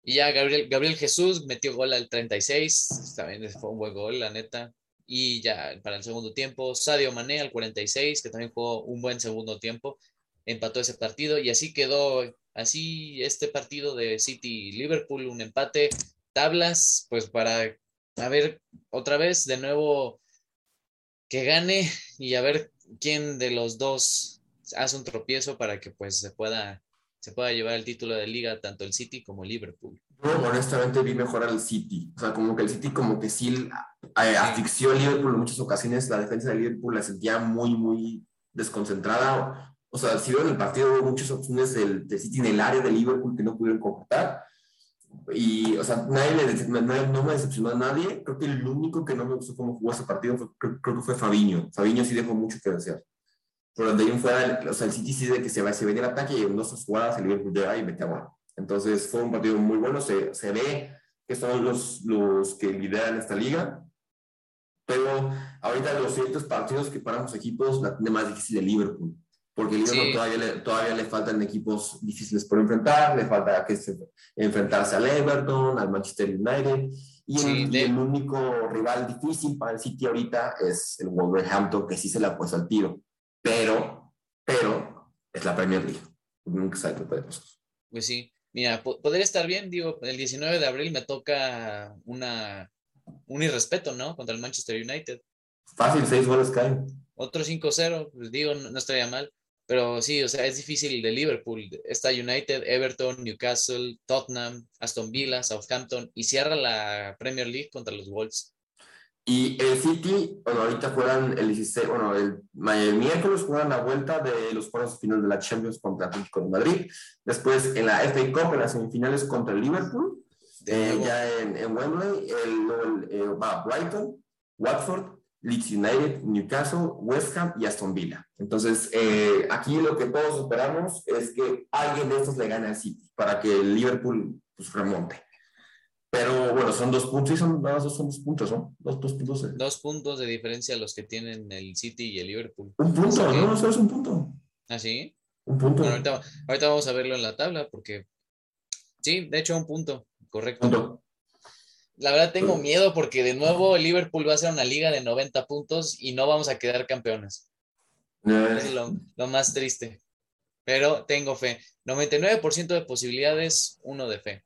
Y ya Gabriel, Gabriel Jesús metió gol al 36, también fue un buen gol, la neta. Y ya para el segundo tiempo, Sadio Mané al 46, que también jugó un buen segundo tiempo, empató ese partido y así quedó, así este partido de City Liverpool, un empate, tablas, pues para, a ver, otra vez de nuevo que gane y a ver quién de los dos hace un tropiezo para que pues se pueda, se pueda llevar el título de liga tanto el City como Liverpool. Yo honestamente vi mejor al City. O sea, como que el City como que sí eh, asfixió al Liverpool en muchas ocasiones. La defensa del Liverpool la sentía muy, muy desconcentrada. O sea, si vieron el partido, hubo muchas opciones del, del City en el área del Liverpool que no pudieron concretar. Y, o sea, nadie le dece- no, me decepcionó a nadie. Creo que el único que no me gustó cómo jugó ese partido fue, creo, creo que fue Fabiño. Fabiño sí dejó mucho que desear. Pero de ahí en fuera, o sea, el City sí de que se, va, se venía el ataque y en dos jugadas el Liverpool llega y mete a gol. Entonces fue un partido muy bueno, se, se ve que son los, los que lideran esta liga, pero ahorita los siguientes partidos que para los equipos la tiene más difícil el Liverpool, porque el Liverpool Sí. todavía, le, todavía le faltan equipos difíciles por enfrentar, le falta que se, enfrentarse al Everton, al Manchester United, y, Sí, el, de- el único rival difícil para el City ahorita es el Wolverhampton, que sí se le ha puesto al tiro, pero, pero es la Premier League, nunca sabe qué puede pasar. Pues sí, mira, po- podría estar bien, digo, el 19 de abril me toca una, un irrespeto, ¿no? Contra el Manchester United. Fácil, seis goles caen. Otro 5-0, pues digo, no, no estaría mal. Pero sí, o sea, es difícil de Liverpool. Está United, Everton, Newcastle, Tottenham, Aston Villa, Southampton y cierra la Premier League contra los Wolves. Y el City, bueno, ahorita juegan el 16, bueno, el, el miércoles juegan la vuelta de los cuartos finales de la Champions contra Atlético de Madrid. Después en la FA Cup, en las semifinales contra el Liverpool, eh, ya en, en Wembley, el, luego el, eh, va Brighton, Watford, Leeds United, Newcastle, West Ham y Aston Villa. Entonces, eh, aquí lo que todos esperamos es que alguien de estos le gane al City para que el Liverpool pues, remonte. Pero bueno, son dos puntos, sí, son, nada más son dos puntos, ¿no? Dos, dos puntos. eh. Dos puntos de diferencia los que tienen el City y el Liverpool. Un punto, que- no, solo es un punto. ¿Ah, sí? Un punto. Bueno, ahorita, ahorita vamos a verlo en la tabla porque sí, de hecho un punto, correcto. Punto. La verdad tengo miedo porque de nuevo el Liverpool va a ser una liga de 90 puntos y no vamos a quedar campeones. Eh, Es lo, lo más triste. Pero tengo fe. 99% de posibilidades, uno de fe.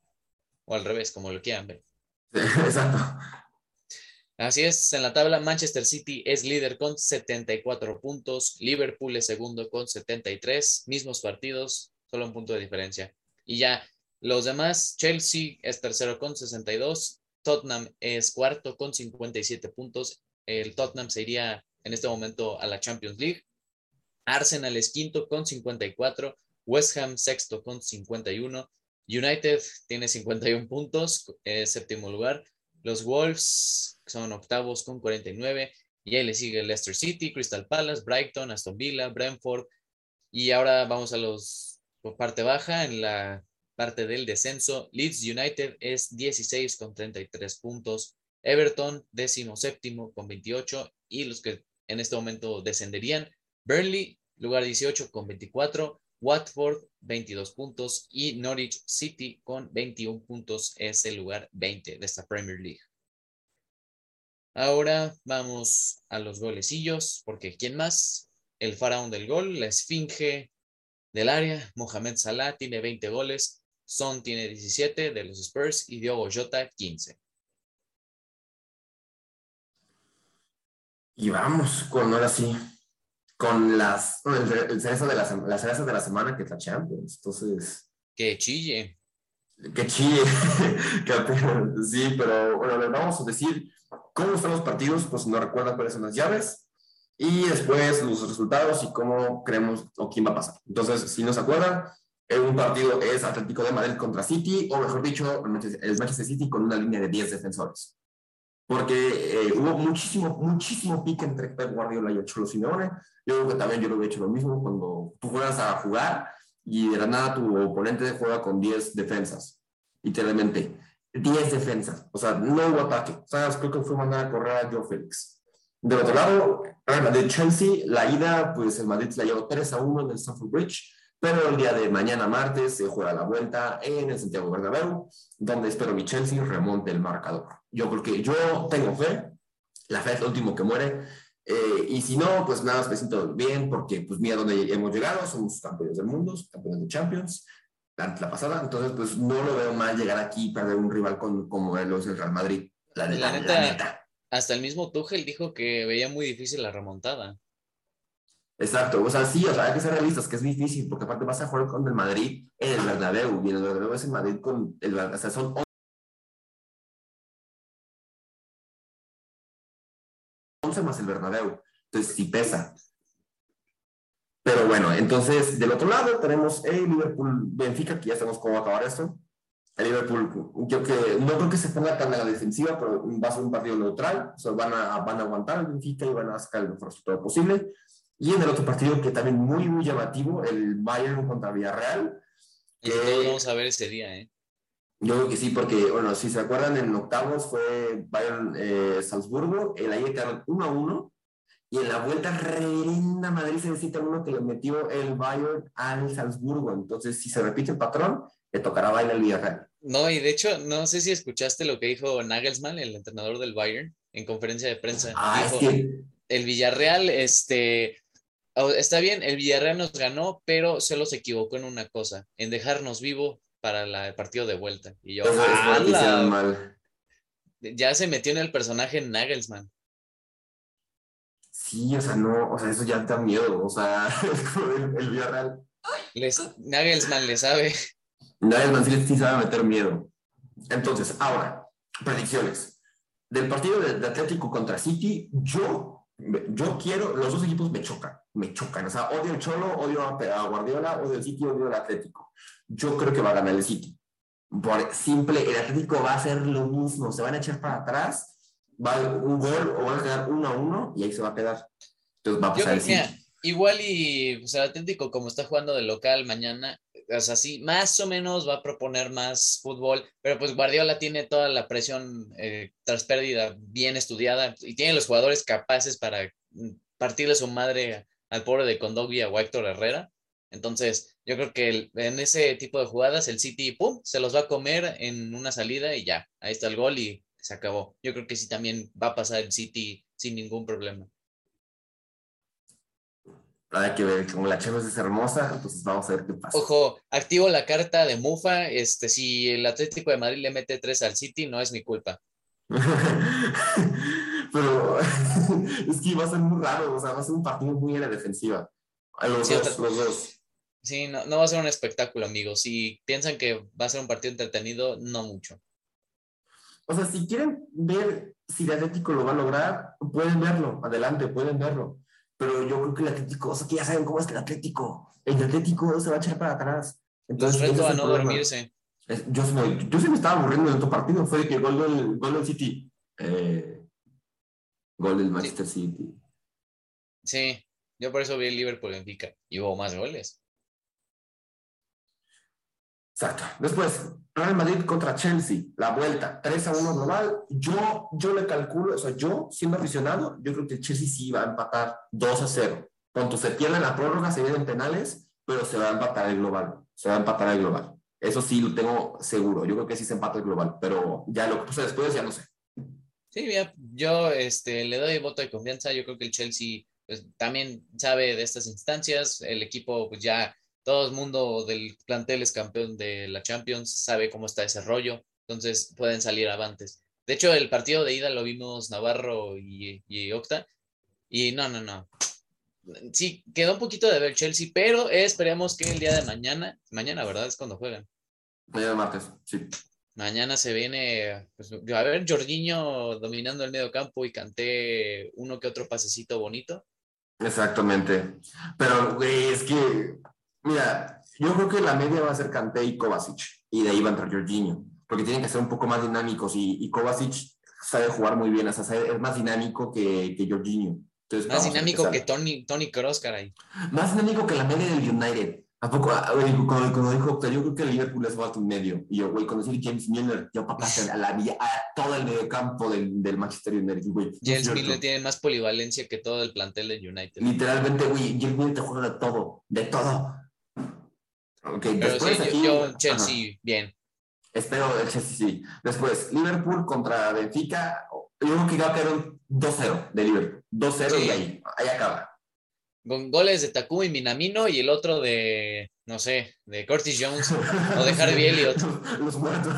O al revés, como lo quieran ver. Exacto. Así es, en la tabla Manchester City es líder con 74 puntos, Liverpool es segundo con 73, mismos partidos, solo un punto de diferencia. Y ya los demás, Chelsea es tercero con 62, Tottenham es cuarto con 57 puntos, el Tottenham se iría en este momento a la Champions League, Arsenal es quinto con 54, West Ham sexto con 51, United tiene 51 puntos, es séptimo lugar, los Wolves son octavos con 49 y ahí le sigue Leicester City, Crystal Palace, Brighton, Aston Villa, Brentford. Y ahora vamos a los por parte baja en la parte del descenso. Leeds United es 16 con 33 puntos, Everton décimo séptimo con 28 y los que en este momento descenderían Burnley lugar 18 con 24, Watford 22 puntos y Norwich City con 21 puntos es el lugar 20 de esta Premier League. Ahora vamos a los golecillos, porque ¿quién más? El faraón del gol, la esfinge del área, Mohamed Salah tiene 20 goles, Son tiene 17 de los Spurs y Diogo Jota 15. Y vamos con ahora sí, con las, con el, el cereza de la, sem- la cereza de la semana que es la Champions. Entonces, Que chille. que chille. que sí, pero bueno, les vamos a decir cómo están los partidos, pues no recuerdan cuáles son las llaves. Y después los resultados y cómo creemos o quién va a pasar. Entonces, si no se acuerdan, eh, un partido es Atlético de Madrid contra City, o mejor dicho, el Manchester City con una línea de 10 defensores. Porque eh, hubo muchísimo, muchísimo pique entre Pep Guardiola y el Cholo Simeone. Yo creo que también yo lo hubiera hecho lo mismo cuando tú juegas a jugar y de la nada tu oponente juega con 10 defensas. Literalmente, 10 defensas. O sea, no hubo ataque. O sea, creo que fue mandar a correr a Joe Félix. Del otro lado, la de Chelsea, la ida, pues el Madrid la llevó 3 a 1 en el Stamford Bridge, pero el día de mañana martes se juega la vuelta en el Santiago Bernabéu, donde espero mi Chelsea remonte el marcador. Yo creo que yo tengo fe, la fe es lo último que muere, eh, y si no, pues nada, me siento bien, porque pues mira dónde hemos llegado, somos campeones del mundo, campeones de Champions, la, la pasada, entonces pues no lo veo mal llegar aquí y perder un rival con, como es el Real Madrid, la neta, La la neta, neta. Hasta el mismo Tuchel dijo que veía muy difícil la remontada. Exacto, o sea, sí, o sea, hay que ser realistas, que es difícil, porque aparte vas a jugar con el Madrid en el Bernabéu, y el Bernabéu es el Madrid con el o sea, son 11 más el Bernabéu, entonces sí pesa. Pero bueno, entonces del otro lado tenemos el Liverpool-Benfica, que ya sabemos cómo va a acabar esto. El Liverpool, yo que no creo que se ponga tan a la defensiva, pero va a ser un partido neutral, o sea, van a, van a aguantar el Benfica y van a sacar el mejor resultado posible. Y en el otro partido que también muy, muy llamativo, el Bayern contra Villarreal. Y que- todos vamos a ver ese día, ¿eh? Yo creo que sí, porque, bueno, si se acuerdan, en octavos fue Bayern-Salzburgo, el ahí quedaron 1 a 1, y en la vuelta reverenda Madrid se necesita uno que le metió el Bayern al Salzburgo. Entonces, si se repite el patrón, le tocará bailar al Villarreal. No, y de hecho, no sé si escuchaste lo que dijo Nagelsmann, el entrenador del Bayern, en conferencia de prensa. Ah, es Dijo, que el Villarreal, este, está bien, el Villarreal nos ganó, pero solo se equivocó en una cosa, en dejarnos vivo para la- el partido de vuelta. Y yo, mal. ya se metió en el personaje Nagelsmann. Sí, o sea, no, o sea, eso ya da miedo. O sea, el, el Villarreal. Les, Nagelsmann le sabe. Nagelsmann sí, sí sabe meter miedo. Entonces, ahora, predicciones. Del partido de, de Atlético contra City, yo, yo quiero, los dos equipos me chocan, me chocan. O sea, odio el Cholo, odio a, Guardiola, odio el City, odio el Atlético. Yo creo que va a ganar el City. Por simple, el Atlético va a hacer lo mismo, se van a echar para atrás, va a un gol o van a quedar uno a uno y ahí se va a quedar. Entonces va a pasar el City. igual y pues, el Atlético, como está jugando de local mañana, o sea, sí, más o menos va a proponer más fútbol, pero pues Guardiola tiene toda la presión eh, tras pérdida bien estudiada y tiene los jugadores capaces para mm, partirle su madre al pobre de Condoglia o a Héctor Herrera. Entonces, yo creo que el- en ese tipo de jugadas el City, ¡pum!, se los va a comer en una salida y ya, ahí está el gol y se acabó. Yo creo que sí también va a pasar el City sin ningún problema. Hay que ver, como la Champions es hermosa, entonces vamos a ver qué pasa. Ojo, activo la carta de Mufa. Este, si el Atlético de Madrid le mete tres al City, no es mi culpa. Pero es que va a ser muy raro, o sea, va a ser un partido muy en la defensiva. A Los Sí, dos, los dos. Sí, no, no va a ser un espectáculo, amigos. Si piensan que va a ser un partido entretenido, no mucho. O sea, si quieren ver si el Atlético lo va a lograr, pueden verlo, adelante, pueden verlo. Pero yo creo que el Atlético, o sea, que ya saben cómo es el Atlético. El Atlético se va a echar para atrás. Los Entonces, ese reto es a el no problema. dormirse. Yo, yo sí me estaba aburriendo en otro partido. Fue de que gol del, gol del City. eh, gol del Manchester City. Sí, yo por eso vi el Liverpool Benfica y hubo más goles. Exacto. Después, Real Madrid contra Chelsea, la vuelta, 3 a 1 global. Yo, yo le calculo, o sea, yo siendo aficionado, yo creo que el Chelsea sí va a empatar 2 a 0. Cuando se pierda la prórroga, se vienen penales, pero se va a empatar el global. Se va a empatar el global. Eso sí lo tengo seguro. Yo creo que sí se empata el global, pero ya lo que puse después ya no sé. Sí, ya, yo este, le doy voto de confianza. Yo creo que el Chelsea pues, también sabe de estas instancias. El equipo, pues ya todo el mundo del plantel es campeón de la Champions, sabe cómo está ese rollo. Entonces pueden salir avantes. De hecho, el partido de ida lo vimos Navarro y, y Octa. Y no, no, no. Sí, quedó un poquito de ver Chelsea, pero esperemos que el día de mañana, mañana, ¿verdad? Es cuando juegan. Mañana martes, sí. Mañana se viene, pues, a ver, Jorginho dominando el medio campo y canté uno que otro pasecito bonito. Exactamente. Pero, güey, es que, mira, yo creo que la media va a ser Kanté y Kovacic, y de ahí va a entrar Jorginho, porque tienen que ser un poco más dinámicos, y, y Kovacic sabe jugar muy bien, o sea, sabe- es más dinámico que, que Jorginho. Entonces, Más dinámico que. Tony, Tony Kroos, caray. Más dinámico que la media del United. ¿A poco? Ah, güey, cuando, cuando dijo, yo creo que el Liverpool es más un medio. Y yo, güey, conocí a James Milner, yo papá, a, la, a todo el medio campo del, del Manchester United, güey. James. Miller tiene más polivalencia que todo el plantel de United. Literalmente, güey, James Milner te juega de todo, de todo. Ok, Pero después sí, yo, aquí- yo ajá, Chelsea, bien. espero el Chelsea, sí. Después, Liverpool contra Benfica. Yo creo que va a caer un 2-0 de Liverpool. 2-0 Sí. y ahí, ahí acaba. Con goles de Takumi y Minamino y el otro de, no sé, de Curtis Jones o de Harvey Elliott. Los, los muertos.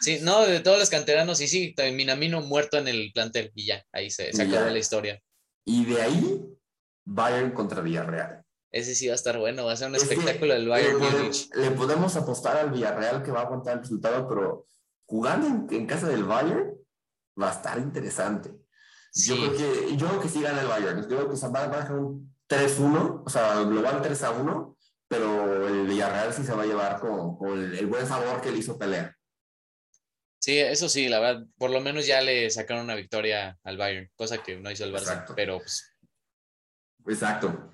Sí, no, de todos los canteranos, y sí, Minamino muerto en el plantel y ya, ahí se, se acabó la historia. Y de ahí, Bayern contra Villarreal. Ese sí va a estar bueno, va a ser un Es espectáculo del le Bayern Múnich. Le podemos apostar al Villarreal que va a aguantar el resultado, pero jugando en, en casa del Bayern va a estar interesante. Yo, Sí. creo que, yo creo que sí gana el Bayern. Yo creo que se va, va a dejar un 3-1, o sea, global 3-1, pero el Villarreal sí se va a llevar con, con el, el buen sabor que le hizo pelear. Sí, eso sí, la verdad, por lo menos ya le sacaron una victoria al Bayern, cosa que no hizo el Barça, Exacto. pero pues, Exacto.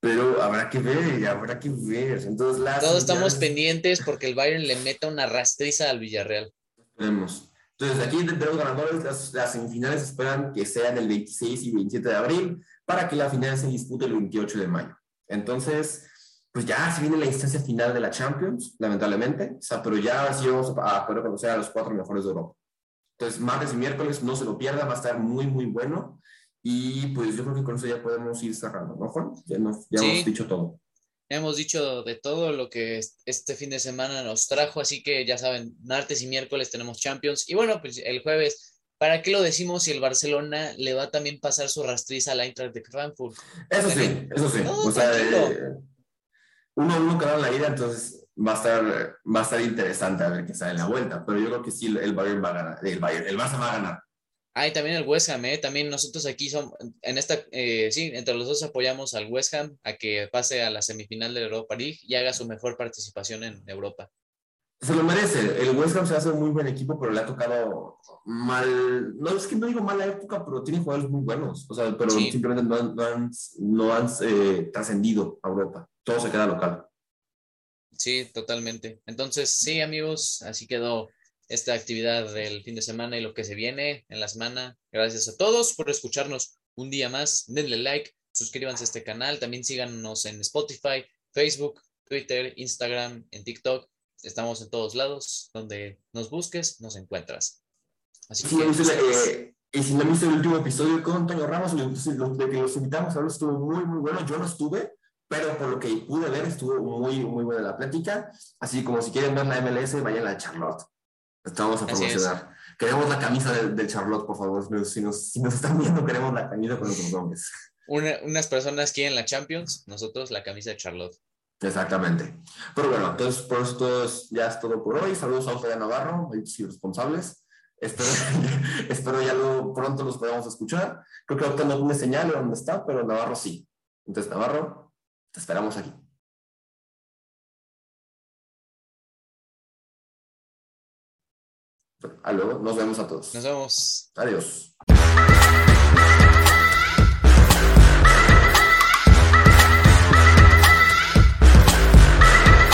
Pero habrá que ver, habrá que ver. Entonces, las Todos estamos pendientes porque el Bayern le meta una rastriza al Villarreal. Esperemos. Entonces, aquí los ganadores, las, las semifinales esperan que sean el 26 y 27 de abril para que la final se dispute el 28 de mayo. Entonces, pues ya se viene la instancia final de la Champions, lamentablemente, o sea, pero ya sí vamos a poder conocer a los cuatro mejores de Europa. Entonces, martes y miércoles no se lo pierda, va a estar muy, muy bueno. Y pues yo creo que con eso ya podemos ir cerrando, ¿no, Juan? Ya, nos- ya Sí. hemos dicho todo. Hemos dicho de todo lo que es- este fin de semana nos trajo, así que ya saben, martes y miércoles tenemos Champions. Y bueno, pues el jueves, ¿para qué lo decimos si el Barcelona le va a también pasar su rastriza al Eintracht de Frankfurt? Eso sí, eso sí. No, o sea, eh, uno a uno en la ida, entonces va a estar, va a estar interesante a ver qué sale en la vuelta. Pero yo creo que sí, el Bayern va a ganar. El Bayern, el Barça va a ganar. Ah, y también el West Ham, ¿eh? También nosotros aquí somos, en esta, eh, sí, entre los dos apoyamos al West Ham a que pase a la semifinal de Europa League y haga su mejor participación en Europa. Se lo merece. El West Ham se hace un muy buen equipo, pero le ha tocado mal. No es que no digo mala época, pero tiene jugadores muy buenos. O sea, pero Sí. simplemente no han, no han, no han, eh, trascendido a Europa. Todo se queda local. Sí, totalmente. Entonces, sí, amigos, así quedó esta actividad del fin de semana y lo que se viene en la semana. Gracias a todos por escucharnos un día más. Denle like, suscríbanse a este canal. También síganos en Spotify, Facebook, Twitter, Instagram, en TikTok. Estamos en todos lados. Donde nos busques, nos encuentras. Así Sí, que, es, pues, eh, y si no han visto el último episodio con Antonio Ramos, de que los invitamos a estuvo muy, muy bueno. Yo no estuve, pero por lo que pude ver, estuvo muy, muy buena la plática. Así como si quieren ver la MLS, vayan a Charlotte. Estamos a Así es. promocionar. Queremos la camisa del de Charlotte, por favor. Si nos, si nos están viendo, queremos la camisa con nuestros nombres. una- unas personas quieren la Champions, nosotros la camisa de Charlotte. Exactamente. Pero bueno, entonces por esto es- ya es todo por hoy. Saludos a Octavio Navarro, los irresponsables. Espero, espero ya lo, pronto los podamos escuchar. Creo que Octavio no tiene señal de dónde está, pero Navarro sí. Entonces, Navarro, te esperamos aquí. A luego, nos vemos a todos. Nos vemos. Adiós.